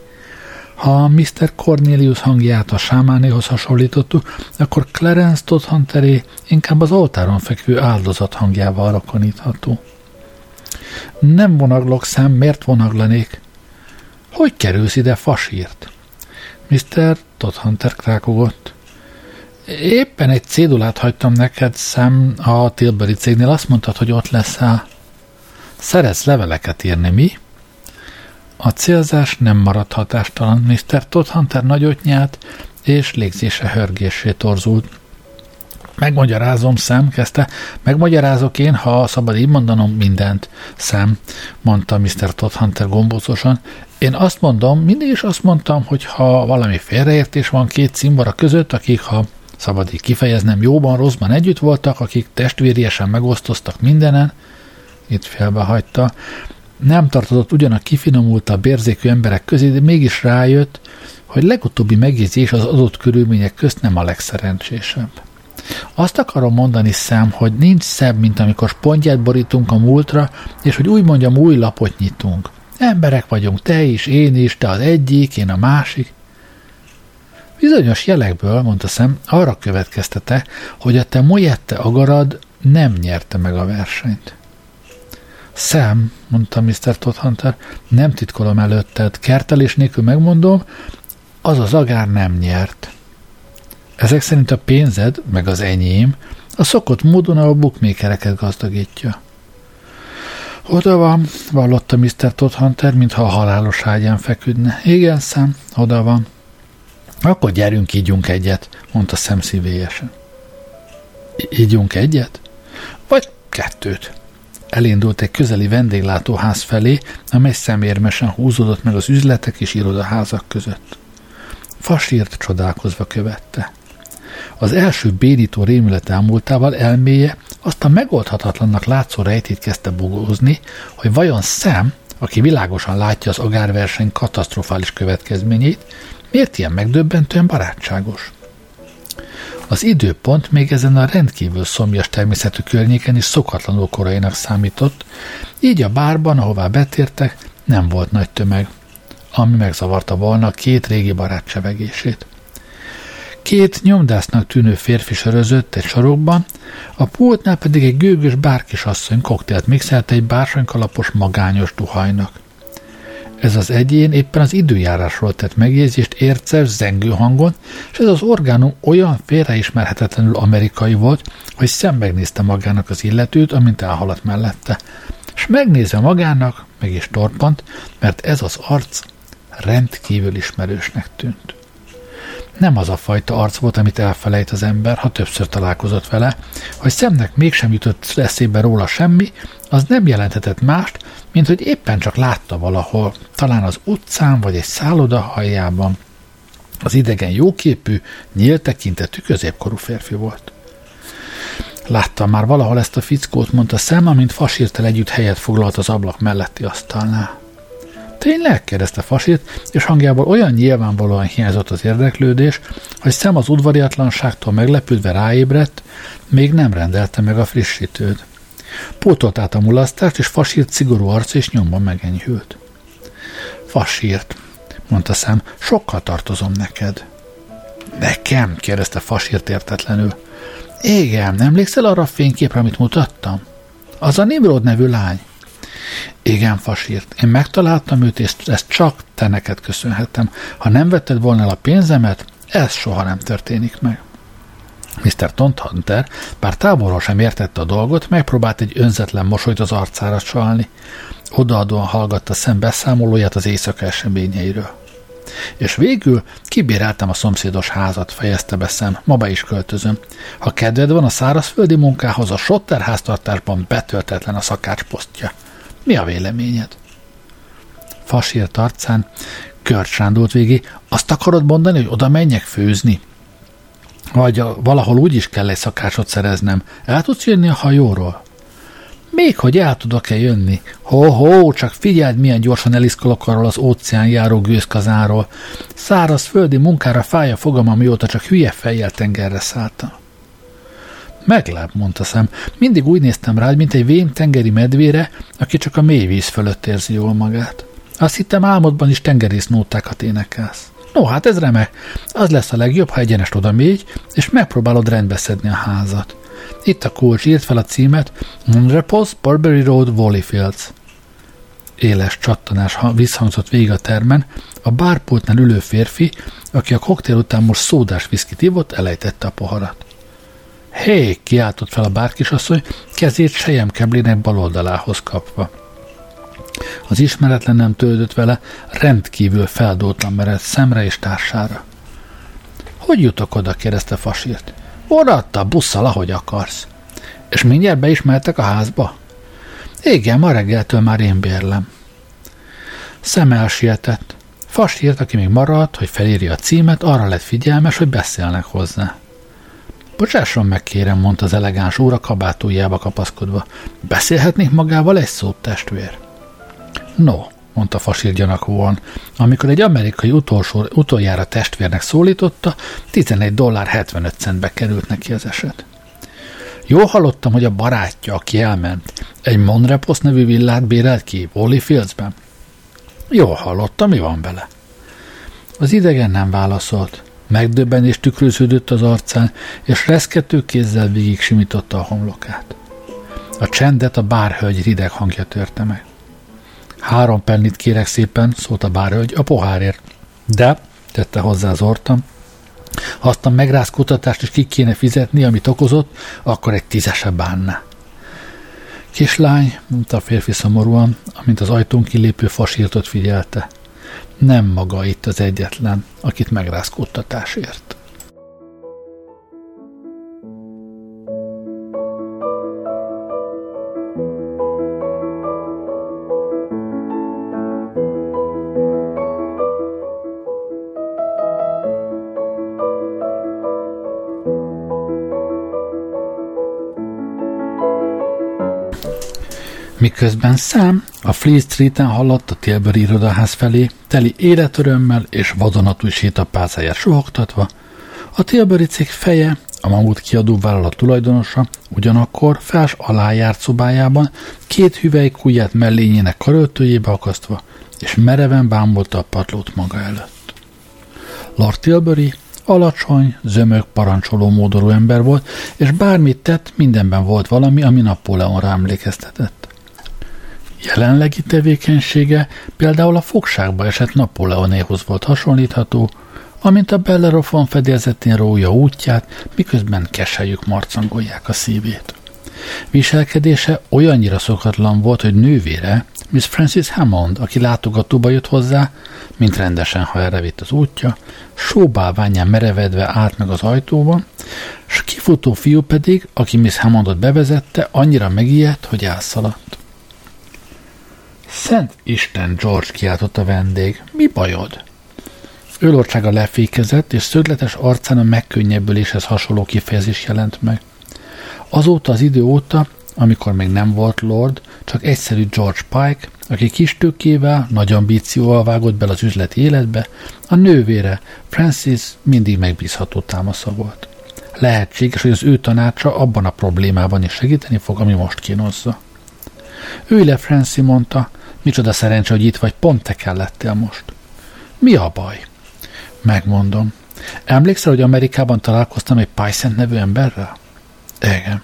Ha Mr. Cornelius hangját a sámánéhoz hasonlítottuk, akkor Clarence Todhunteré inkább az oltáron fekvő áldozat hangjával rakonítható. Nem vonaglok szem, miért vonaglanék? Hogy kerülsz ide fasírt? Mr. Todhunter krákogott. Éppen egy cédulát hagytam neked szem a Tilbury cégnél, azt mondtad, hogy ott leszel. Szeretsz leveleket írni, mi? A célzás nem maradt hatástalan. Mr. Todhunter nagyot nyált, és légzése hörgésé torzult. Megmagyarázom, szem, kezdte. Megmagyarázok én, ha szabad így mondanom mindent, szem, mondta Mr. Todhunter gombócosan. Én azt mondom, mindig is azt mondtam, hogy ha valami félreértés van két címbara között, akik, ha szabad így kifejeznem, jóban, rosszban együtt voltak, akik testvériesen megosztoztak mindenen, itt félbehagyta. Nem tartozott ugyan a kifinomultabb érzékű emberek közé, de mégis rájött, hogy legutóbbi megjegyzés az adott körülmények közt nem a legszerencsésebb. Azt akarom mondani szem, hogy nincs szebb, mint amikor spontját borítunk a múltra, és hogy úgy mondjam, új lapot nyitunk. Emberek vagyunk, te is, én is, te az egyik, én a másik. Bizonyos jelekből, mondta szem, arra következtete, hogy a te mojette agarad nem nyerte meg a versenyt. Sam, mondta Mr. Todhunter, nem titkolom előtted, kertelés nélkül megmondom, az az agár nem nyert. Ezek szerint a pénzed, meg az enyém, a szokott módon a bookmakereket gazdagítja. Oda van, vallotta Mr. Todhunter, mintha a halálos ágyán feküdne. Igen, szem, oda van. Akkor gyerünk, ígyunk egyet, mondta szem szívélyesen. Ígyunk egyet? Vagy kettőt? Elindult egy közeli vendéglátóház felé, amely szemérmesen húzódott meg az üzletek és irodaházak között. Fasírt csodálkozva követte. Az első bédító rémület elmúltával elméje azt a megoldhatatlannak látszó rejtét kezdte bogózni, hogy vajon szem, aki világosan látja az agárverseny katasztrofális következményét, miért ilyen megdöbbentően barátságos? Az időpont még ezen a rendkívül szomjas természetű környéken is szokatlanul korainak számított, így a bárban, ahová betértek, nem volt nagy tömeg, ami megzavarta volna két régi barát csevegését. Két nyomdásznak tűnő férfi sörözött egy sarokban, a pultnál pedig egy gőgös bárkisasszony koktélt mixelt egy bársonykalapos magányos duhajnak. Ez az egyén éppen az időjárásról tett megjegyzést érces, zengő hangon, és ez az orgánum olyan félreismerhetetlenül amerikai volt, hogy szem megnézte magának az illetőt, amint elhaladt mellette. És megnézve magának, meg is torpant, mert ez az arc rendkívül ismerősnek tűnt. Nem az a fajta arc volt, amit elfelejt az ember, ha többször találkozott vele, hogy szemnek mégsem jutott eszébe róla semmi, az nem jelenthetett mást, mint hogy éppen csak látta valahol, talán az utcán vagy egy szálloda hajjában. Az idegen jóképű, nyílt tekintetű középkorú férfi volt. Láttam már valahol ezt a fickót, mondta szem, amint fasírtel együtt helyet foglalt az ablak melletti asztalnál. Tényleg? kérdezte Fasírt, és hangjából olyan nyilvánvalóan hiányzott az érdeklődés, hogy szem az udvariatlanságtól meglepődve ráébredt, még nem rendelte meg a frissítőt. Pótolt át a mulasztást, és Fasírt szigorú arc és nyomban megenyhült. Fasírt, mondta szem, sokkal tartozom neked. Nekem? kérdezte Fasírt értetlenül. Igen, emlékszel arra a fényképre, amit mutattam? Az a Nimrod nevű lány. Igen, fasírt. Én megtaláltam őt, és ezt csak te neked köszönhetem. Ha nem vetted volna el a pénzemet, ez soha nem történik meg. Mr. Hunter, bár távolról sem értette a dolgot, megpróbált egy önzetlen mosolyt az arcára csalni. Odaadóan hallgatta szem beszámolóját az éjszaka eseményeiről. És végül kibéreltem a szomszédos házat, fejezte be szem, ma be is költözöm. Ha kedved van a szárazföldi munkához, a Sotter háztartásban betöltetlen a szakács posztja. Mi a véleményed? Fasírt arcán kört sándult végig. Azt akarod mondani, hogy oda menjek főzni? Vagy valahol úgy is kell egy szakácsot szereznem. El tudsz jönni a hajóról? Még hogy el tudok-e jönni? Ho-ho, csak figyeld, milyen gyorsan eliszkolok arról az óceán járó gőzkazáról. Száraz földi munkára fáj a fogam, amióta csak hülye fejjel tengerre szálltam. Meglep, mondta szem. Mindig úgy néztem rá, mint egy vén tengeri medvére, aki csak a mély víz fölött érzi jól magát. Azt hittem álmodban is tengerésznótákat énekelsz. No, hát ez remek. Az lesz a legjobb, ha egyenest oda mégy, és megpróbálod rendbeszedni a házat. Itt a kulcs, írt fel a címet Repos, Burberry Road, Valleyfields. Éles csattanás visszhangzott végig a termen, a bárpultnál ülő férfi, aki a koktél után most szódás viszkit ivott, elejtette a poharat. Hé, kiáltott fel a bárkisasszony, kezét sejemkeblének bal oldalához kapva. Az ismeretlen nem tődött vele, rendkívül feldótlan merett szemre és társára. Hogy jutok oda? kérdezte Fasírt. Odaadta, busszal, ahogy akarsz. És mindjárt beismertek a házba? Igen, ma reggeltől már én bérlem. Szem elsietett. Fasírt, aki még maradt, hogy felírja a címet, arra lett figyelmes, hogy beszélnek hozzá. Bocsásson meg, kérem, mondta az elegáns úr a kabátújába kapaszkodva. Beszélhetnék magával egy szót, testvér? No, mondta Fasír gyanakúan. Amikor egy amerikai utolsó, utoljára testvérnek szólította, 11 dollár 75 centbe került neki az eset. Jól hallottam, hogy a barátja, aki elment, egy Monrepos nevű villát bérelt ki Fieldsben. Jól hallottam, mi van bele? Az idegen nem válaszolt. Megdöbbenés tükröződött az arcán, és reszkető kézzel végig simította a homlokát. A csendet a bárhölgy rideg hangja törte meg. Három pennit kérek szépen, szólt a bárhölgy, a pohárért. De, tette hozzá az ortam, ha azt a megrázkutatást is ki kéne fizetni, amit okozott, akkor egy tízesebb bánná. Kislány, mondta a férfi szomorúan, amint az ajtón kilépő fasírtot figyelte nem maga itt az egyetlen, akit megrázkódtatásért. Miközben Sam a Fleet Street-en haladt a Tilbury irodaház felé, teli életörömmel és vadonatúj sétapálcáját sohogtatva, a Tilbury cég feje, a Mamut kiadó vállalat tulajdonosa ugyanakkor fels alá járt szobájában, két hüvelykujját mellényének karöltőjébe akasztva, és mereven bámulta a padlót maga előtt. Lord Tilbury alacsony, zömök, parancsoló módorú ember volt, és bármit tett, mindenben volt valami, ami Napóleonra emlékeztetett. Jelenlegi tevékenysége például a fogságba esett Napóleonéhoz volt hasonlítható, amint a Bellerofon fedélzetén rója útját, miközben keselyük marcangolják a szívét. Viselkedése olyannyira szokatlan volt, hogy nővére, Miss Francis Hammond, aki látogatóba jött hozzá, mint rendesen, ha erre vitt az útja, sóbálványán merevedve állt meg az ajtóban, s kifutó fiú pedig, aki Miss Hammondot bevezette, annyira megijedt, hogy elszaladt. Szent Isten, George, kiáltott a vendég. Mi bajod? Őlorcsága lefékezett, és szögletes arcán a megkönnyebbüléshez hasonló kifejezés jelent meg. Azóta az idő óta, amikor még nem volt Lord, csak egyszerű George Pike, aki kis tőkével, nagy ambícióval vágott bele az üzleti életbe, a nővére, Francis mindig megbízható támasza volt. Lehetséges, hogy az ő tanácsa abban a problémában is segíteni fog, ami most kínozza. Ő le, Francis mondta, micsoda szerencse, hogy itt vagy, pont te kellettél most. Mi a baj? Megmondom. Emlékszel, hogy Amerikában találkoztam egy Pycent nevű emberrel? Igen.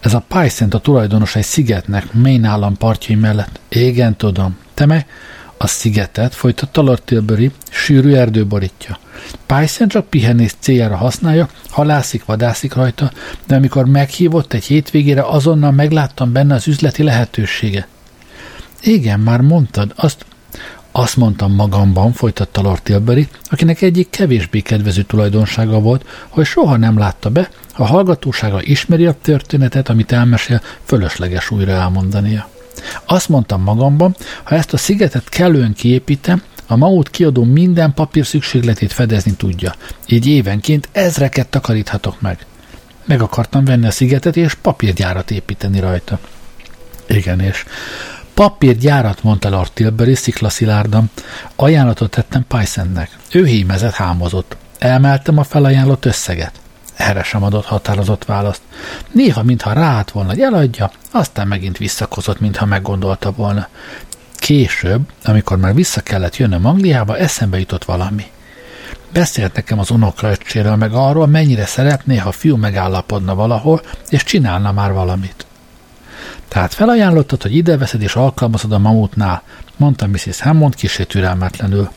Ez a Pycent a tulajdonos egy szigetnek, Maine állam partjai mellett. Igen, tudom. Te meg a szigetet, folytatta Lord Tilbury, sűrű erdő borítja. Pycent csak pihenés céljára használja, halászik, vadászik rajta, de amikor meghívott egy hétvégére, azonnal megláttam benne az üzleti lehetősége. Igen, már mondtad, azt azt mondtam magamban, folytatta Lord Tilbury, akinek egyik kevésbé kedvező tulajdonsága volt, hogy soha nem látta be, ha hallgatósága ismeri a történetet, amit elmesél, fölösleges újra elmondania. Azt mondtam magamban, ha ezt a szigetet kellően kiépítem, a Maut kiadó minden papír szükségletét fedezni tudja. Így évenként ezreket takaríthatok meg. Meg akartam venni a szigetet és papírgyárat építeni rajta. Igen, és Papírgyárat, mondta Lord Tilbury sziklaszilárdan. Ajánlatot tettem Pysonnek. Ő hímezett, hámozott. Emeltem a felajánlott összeget. Erre sem adott határozott választ. Néha, mintha ráállt volna, hogy eladja, aztán megint visszakozott, mintha meggondolta volna. Később, amikor már vissza kellett jönnöm Angliába, eszembe jutott valami. Beszélt nekem az unokaöccséről, meg arról, mennyire szeretné, ha a fiú megállapodna valahol, és csinálna már valamit. Tehát felajánlottad, hogy ide veszed és alkalmazod a mamutnál, mondta Mrs. Hammond kisé türelmetlenül.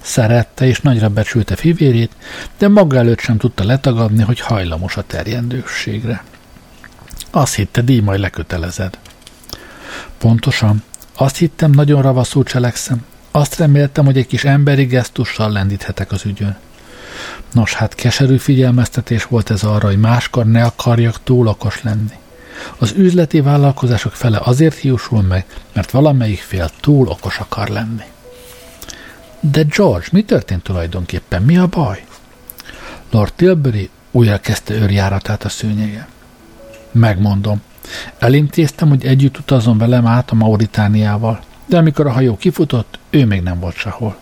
Szerette és nagyra becsülte fivérét, de maga előtt sem tudta letagadni, hogy hajlamos a terjendőségre. Azt hitte, díj majd lekötelezed. Pontosan. Azt hittem, nagyon ravaszul cselekszem. Azt reméltem, hogy egy kis emberi gesztussal lendíthetek az ügyön. Nos, hát keserű figyelmeztetés volt ez arra, hogy máskor ne akarjak túl okos lenni. Az üzleti vállalkozások fele azért hiúsul meg, mert valamelyik fél túl okos akar lenni. De George, mi történt tulajdonképpen? Mi a baj? Lord Tilbury újra kezdte őrjáratát a szőnyege. Megmondom. Elintéztem, hogy együtt utazom velem át a Mauritániával, de amikor a hajó kifutott, ő még nem volt sehol.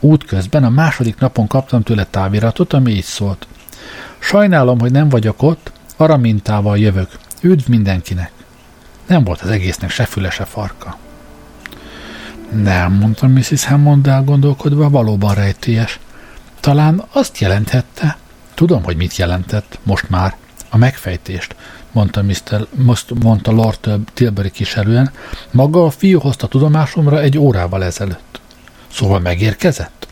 Útközben a második napon kaptam tőle táviratot, ami így szólt. Sajnálom, hogy nem vagyok ott, arra mintával jövök. Üdv mindenkinek! Nem volt az egésznek se füle, se farka. Nem, mondta Mrs. Hammond elgondolkodva, valóban rejtélyes. Talán azt jelenthette, tudom, hogy mit jelentett, most már, a megfejtést, mondta, Mr. Most mondta Lord Tilbury kiserűen, maga a fiú hozta tudomásomra egy órával ezelőtt. Szóval megérkezett?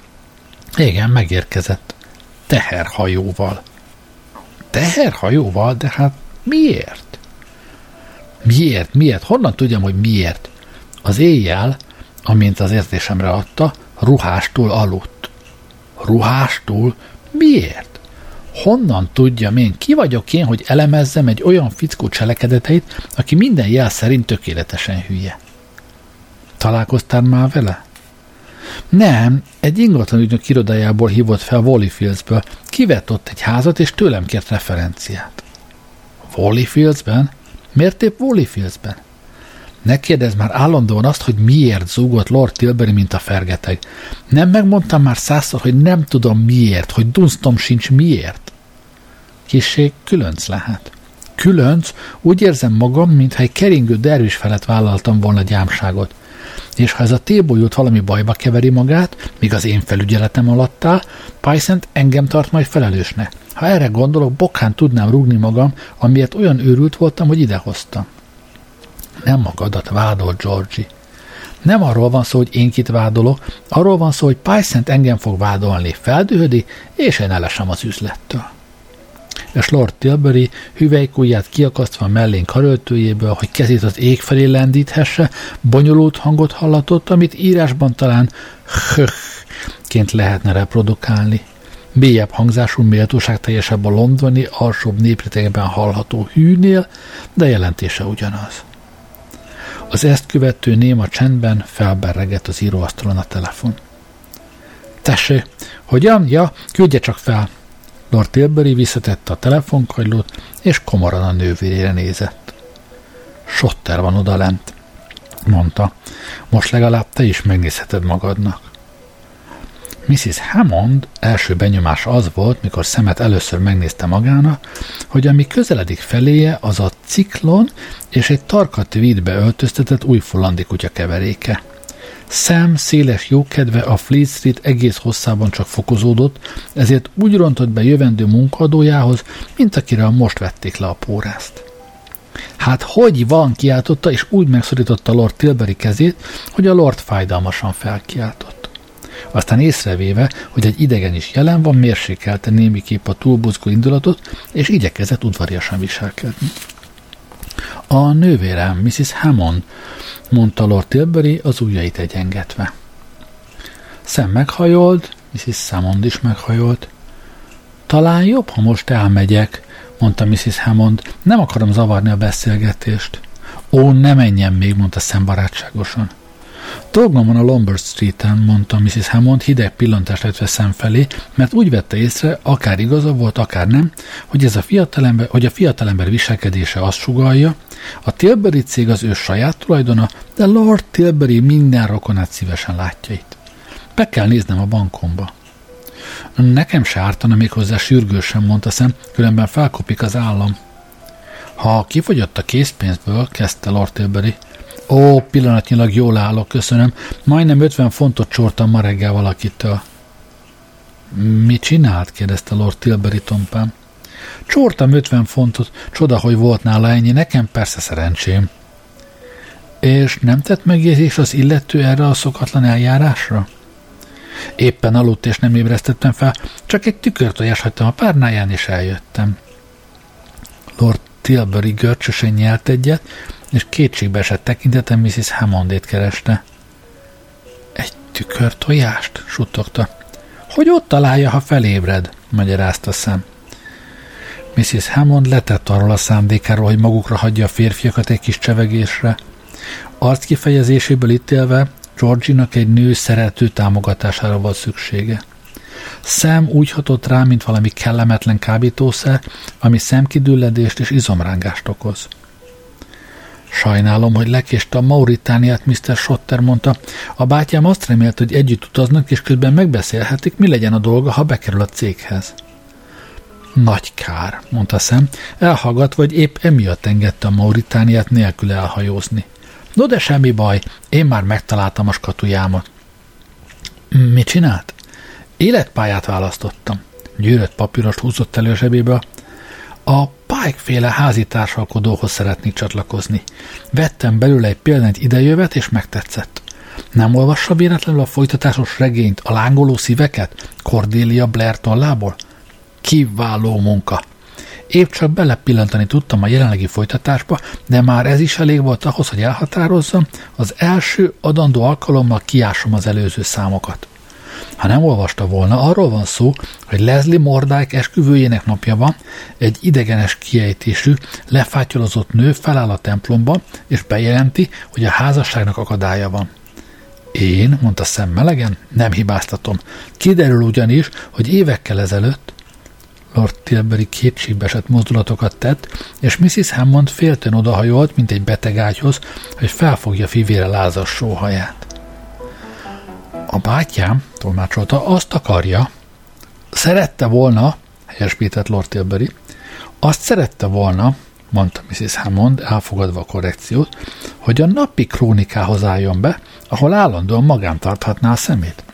Igen, megérkezett. Teherhajóval. Teherhajóval? De hát miért? Miért? Miért? Honnan tudjam, hogy miért? Az éjjel, amint az érzésemre adta, ruhástól aludt. Ruhástól? Miért? Honnan tudjam én? Ki vagyok én, hogy elemezzem egy olyan fickó cselekedeteit, aki minden jel szerint tökéletesen hülye? Találkoztál már vele? Nem, egy ingatlan ügynök irodájából hívott fel Valleyfieldsből, kivett ott egy házat, és tőlem kért referenciát. Valleyfieldsben? Miért épp Valleyfieldsben? Ne kérdezz már állandóan azt, hogy miért zúgott Lord Tilbury, mint a fergeteg. Nem megmondtam már százszor, hogy nem tudom miért, hogy dunsztom sincs miért. Kissé különc lehet. Különc, úgy érzem magam, mintha egy keringő dervis felett vállaltam volna gyámságot. És ha ez a tébolyút valami bajba keveri magát, míg az én felügyeletem alatt áll, Pysent engem tart majd felelősnek. Ha erre gondolok, bokán tudnám rúgni magam, amiért olyan őrült voltam, hogy idehoztam. Nem magadat vádol, Georgie. Nem arról van szó, hogy én kit vádolok, arról van szó, hogy Pysent engem fog vádolni, feldühödi, és én elesem az üzlettől. És Lord Tilbury hüvelykújját kiakasztva mellén karöltőjéből, hogy kezét az ég felé lendíthesse, bonyolult hangot hallatott, amit írásban talán ként lehetne reprodukálni. Mélyebb hangzású, méltóság teljesebb a londoni, alsóbb népritegben hallható hűnél, de jelentése ugyanaz. Az ezt követő néma csendben felberregett az íróasztalon a telefon. Tessé, hogyan? Ja, küldje csak fel. Lord Tilbury visszatette a telefonkagylót, és komoran a nővérére nézett. Sotter van odalent, mondta. Most legalább te is megnézheted magadnak. Mrs. Hammond első benyomás az volt, mikor szemet először megnézte magának, hogy ami közeledik feléje, az a ciklon és egy tarka tweedbe öltöztetett újfulandi kutya keveréke. Sam széles jókedve a Fleet Street egész hosszában csak fokozódott, ezért úgy rontott be jövendő munkadójához, mint akire most vették le a pórázt. Hát hogy van, kiáltotta, és úgy megszorította Lord Tilbury kezét, hogy a Lord fájdalmasan felkiáltott. Aztán észrevéve, hogy egy idegen is jelen van, mérsékelte némiképp a túlbuzgó indulatot, és igyekezett udvariasan viselkedni. A nővérem, Mrs. Hammond, mondta Lord Tilbury az ujjait egyengetve. Szem meghajolt, Mrs. Hammond is meghajolt. Talán jobb, ha most elmegyek, mondta Mrs. Hammond. Nem akarom zavarni a beszélgetést. Ó, ne menjen még, mondta Szem barátságosan. Dolgom van a Lombard Street-en, mondta Mrs. Hammond hideg pillantást vetve szem felé, mert úgy vette észre, akár igaza volt, akár nem, hogy ez a fiatalember, hogy a fiatalember viselkedése azt sugalja, a Tilbury cég az ő saját tulajdona, de Lord Tilbury minden rokonát szívesen látja itt. Be kell néznem a bankomba. Nekem se ártana még hozzá sürgősen, mondta szem, különben felkopik az állam. Ha kifogyott a készpénzből, kezdte Lord Tilbury, Ó, pillanatnyilag jól állok, köszönöm. Majdnem 50 fontot csortam ma reggel valakitől. Mi csinált? kérdezte Lord Tilbury tompán. Csortam 50 fontot, csoda, hogy volt nála ennyi, nekem persze szerencsém. És nem tett megjegyzés az illető erre a szokatlan eljárásra? Éppen aludt és nem ébresztettem fel, csak egy tükörtojás hagytam a párnáján, és eljöttem. Lord Tilbury görcsösen nyelt egyet, és kétségbe esett tekintetem Mrs. Hammondét kereste. Egy tükör tojást? suttogta. Hogy ott találja, ha felébred, magyarázta szem. Mrs. Hammond letett arról a szándékáról, hogy magukra hagyja a férfiakat egy kis csevegésre. Arc kifejezéséből ítélve Georginak egy nő szerető támogatására volt szüksége. Szem úgy hatott rá, mint valami kellemetlen kábítószer, ami szemkidülledést és izomrángást okoz. Sajnálom, hogy lekéste a Mauritániát, Mr. Schotter mondta. A bátyám azt remélt, hogy együtt utaznak, és közben megbeszélhetik, mi legyen a dolga, ha bekerül a céghez. Nagy kár, mondta szem, elhallgat, vagy épp emiatt engedte a Mauritániát nélkül elhajózni. No de semmi baj, én már megtaláltam a skatujámat. Mit csinált? Életpályát választottam. Gyűrött papírost húzott elő zsebéből. A Pike-féle házi társalkodóhoz szeretnék csatlakozni. Vettem belőle egy példányt idejövet, és megtetszett. Nem olvassa véletlenül a folytatásos regényt, a lángoló szíveket? Cordelia Blair tollából? Kiváló munka. Épp csak belepillantani tudtam a jelenlegi folytatásba, de már ez is elég volt ahhoz, hogy elhatározzam, az első adandó alkalommal kiásom az előző számokat. Ha nem olvasta volna, arról van szó, hogy Leslie Mordák esküvőjének napja van, egy idegenes kiejtésű, lefátyolozott nő feláll a templomba, és bejelenti, hogy a házasságnak akadálya van. Én, mondta szem melegen, nem hibáztatom. Kiderül ugyanis, hogy évekkel ezelőtt Lord Tilbury kétségbeesett mozdulatokat tett, és Mrs. Hammond félten odahajolt, mint egy beteg ágyhoz, hogy felfogja fivére lázas sóhaját. A bátyám, tolmácsolta, azt akarja, szerette volna, helyesbített Lord Tilbury, azt szerette volna, mondta Mrs. Hammond, elfogadva a korrekciót, hogy a napi krónikához álljon be, ahol állandóan magán tarthatná a szemét.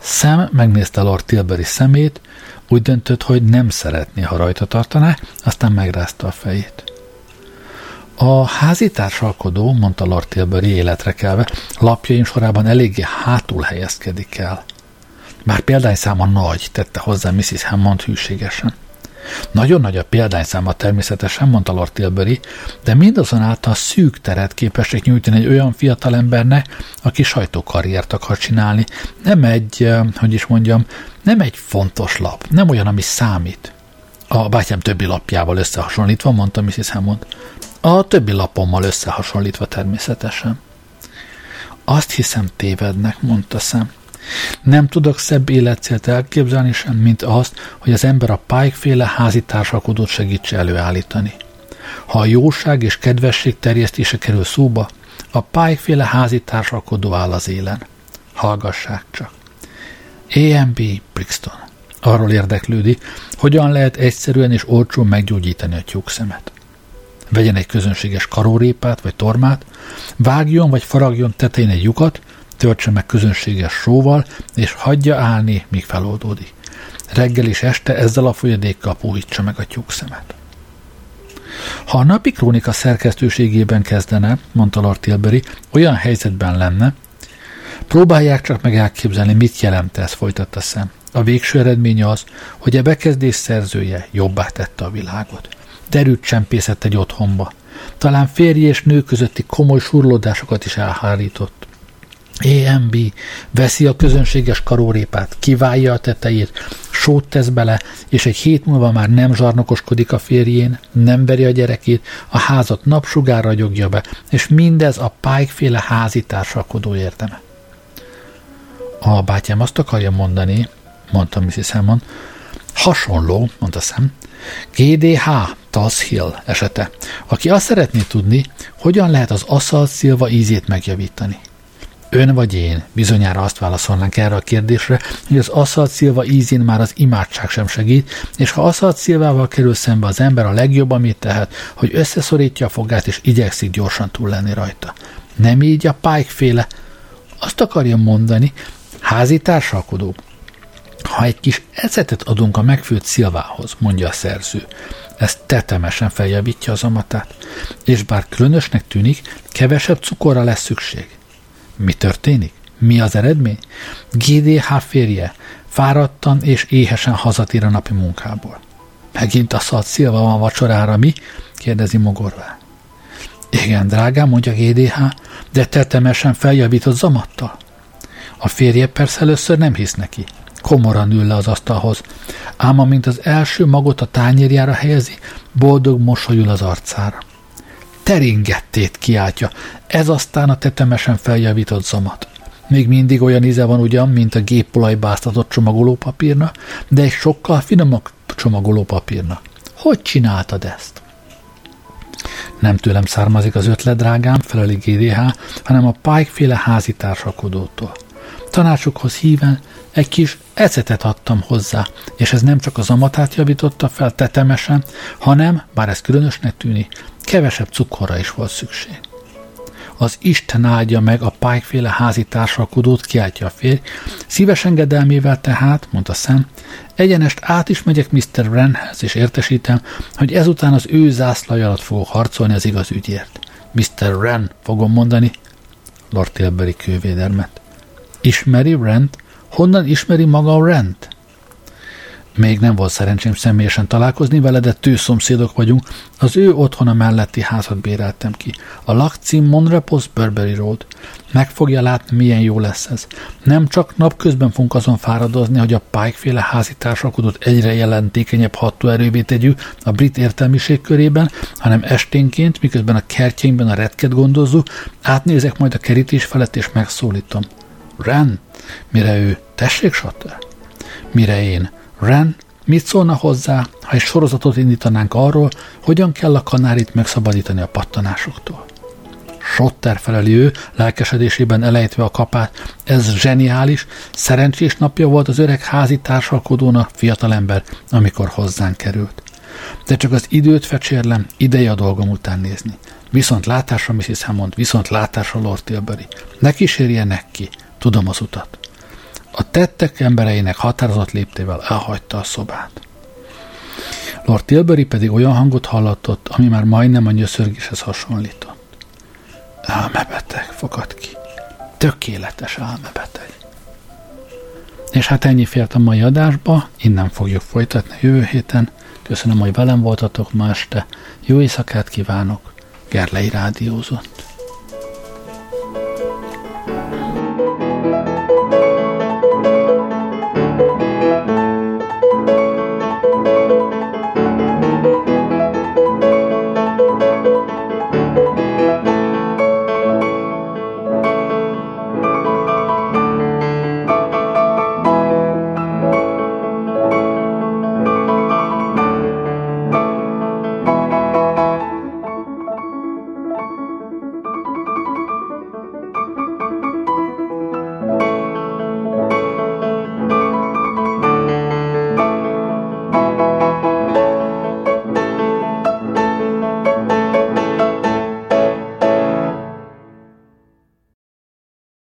Sam megnézte Lord Tilbury szemét, úgy döntött, hogy nem szeretné, ha rajta tartaná, aztán megrázta a fejét. A házitársalkodó, mondta Lord Tilbury életre kelve, lapjaim sorában eléggé hátul helyezkedik el. Már példányszáma nagy, tette hozzá Mrs. Hammond hűségesen. Nagyon nagy a példányszáma természetesen, mondta Lord Tilbury, de mindazonáltal szűk teret képesek nyújtani egy olyan fiatalembernek, aki sajtókarriert akar csinálni. Nem egy, hogy is mondjam, nem egy fontos lap, nem olyan, ami számít. A bátyám többi lapjával összehasonlítva, mondta Mrs. Hammond. A többi lapommal összehasonlítva természetesen. Azt hiszem tévednek, mondta szem. Nem tudok szebb életcélt elképzelni sem, mint azt, hogy az ember a Pike-féle házi társalkodót segítse előállítani. Ha a jóság és kedvesség terjesztése kerül szóba, a Pike-féle házi társalkodó áll az élen. Hallgassák csak. AMB Brixton. Arról érdeklődi, hogyan lehet egyszerűen és olcsón meggyógyítani a tyúkszemet. Vegyen egy közönséges karórépát vagy tormát, vágjon vagy faragjon tetején egy lyukat, töltse meg közönséges sóval, és hagyja állni, míg feloldódik. Reggel és este ezzel a folyadékkal puhítsa meg a tyúkszemet. Ha a napi krónika szerkesztőségében kezdene, mondta Lord Tilbury, olyan helyzetben lenne, próbálják csak meg elképzelni, mit jelent ez, folytatta szem. A végső eredmény az, hogy a bekezdés szerzője jobbá tette a világot. Derűt csempészett egy otthonba. Talán férj és nő közötti komoly surlódásokat is elhárított. EMB veszi a közönséges karórépát, kiválja a tetejét, sót tesz bele, és egy hét múlva már nem zsarnokoskodik a férjén, nem veri a gyerekét, a házat napsugár ragyogja be, és mindez a Pike-féle házi társalkodó érdeme. A bátyám azt akarja mondani, mondta Mrs. Hammond, hasonló, mondta Sam, GDH Tuss Hill esete, aki azt szeretné tudni, hogyan lehet az aszalt szilva ízét megjavítani. Ön vagy én bizonyára azt válaszolnánk erre a kérdésre, hogy az aszalt szilva ízén már az imádság sem segít, és ha aszalt szilvával kerül szembe az ember a legjobb, amit tehet, hogy összeszorítja a fogát és igyekszik gyorsan túl lenni rajta. Nem így a Pike féle. Azt akarja mondani, házi társalkodó. Ha egy kis ecetet adunk a megfőtt szilvához, mondja a szerző, ez tetemesen feljavítja az amatát, és bár különösnek tűnik, kevesebb cukorra lesz szükség. Mi történik? Mi az eredmény? GDH férje fáradtan és éhesen hazatér a napi munkából. Megint a szalt szilva van vacsorára, mi? kérdezi mogorvá. Igen, drágám, mondja GDH, de tetemesen feljavított zamattal. A férje persze először nem hisz neki. Komoran ül le az asztalhoz, ám amint az első magot a tányérjára helyezi, boldog mosolyul az arcára teringettét kiáltja. Ez aztán a tetemesen feljavított zamat. Még mindig olyan íze van ugyan, mint a gépolajbáztatott csomagolópapírna, de egy sokkal finomabb csomagolópapírna. Hogy csináltad ezt? Nem tőlem származik az ötlet, drágám, feleli GDH, hanem a Pike-féle házi társakodótól. Tanácsokhoz híven egy kis ecetet adtam hozzá, és ez nem csak az amatát javította fel tetemesen, hanem, bár ez különösnek tűnik, kevesebb cukorra is volt szükség. Az Isten áldja meg a pályféle házi társalkodót, kiáltja a férj. Szíves engedelmével tehát, mondta Sam, egyenest át is megyek Mr. Wrenhez, és értesítem, hogy ezután az ő zászlaj alatt fogok harcolni az igaz ügyért. Mr. Wren, fogom mondani, Lord Tilbury kővédermet. Ismeri Rent? Honnan ismeri maga Rent? Még nem volt szerencsém személyesen találkozni vele, de tűzszomszédok vagyunk. Az ő otthona melletti házat béreltem ki. A lakcím Monrepos Burberry Road. Meg fogja látni, milyen jó lesz ez. Nem csak napközben fogunk azon fáradozni, hogy a Pike-féle házi társalkodót egyre jelentékenyebb erővé tegyük a brit értelmiség körében, hanem esténként, miközben a kertjeinkben a retket gondozzuk, átnézek majd a kerítés felett és megszólítom. Ren, mire ő, tessék, Satter? Mire én, Ren, Mit szólna hozzá, ha egy sorozatot indítanánk arról, hogyan kell a kanárit megszabadítani a pattanásoktól? Sotter feleli ő, lelkesedésében elejtve a kapát. Ez zseniális, szerencsés napja volt az öreg házi társalkodónak, fiatalember, amikor hozzánk került. De csak az időt fecsérlem, ideje a dolgom után nézni. Viszont látásra Mrs. Hammond, viszont látásra Lord Tilbury. Ne kísérjenek ki, tudom az utat. A tettek embereinek határozott léptével elhagyta a szobát. Lord Tilbury pedig olyan hangot hallatott, ami már majdnem a nyöszörgéshez hasonlított. Elmebeteg, fogad ki. Tökéletes elmebeteg. És hát ennyi fért a mai adásba, innen fogjuk folytatni jövő héten. Köszönöm, hogy velem voltatok ma este. Jó éjszakát kívánok. Gerlei Rádiózott.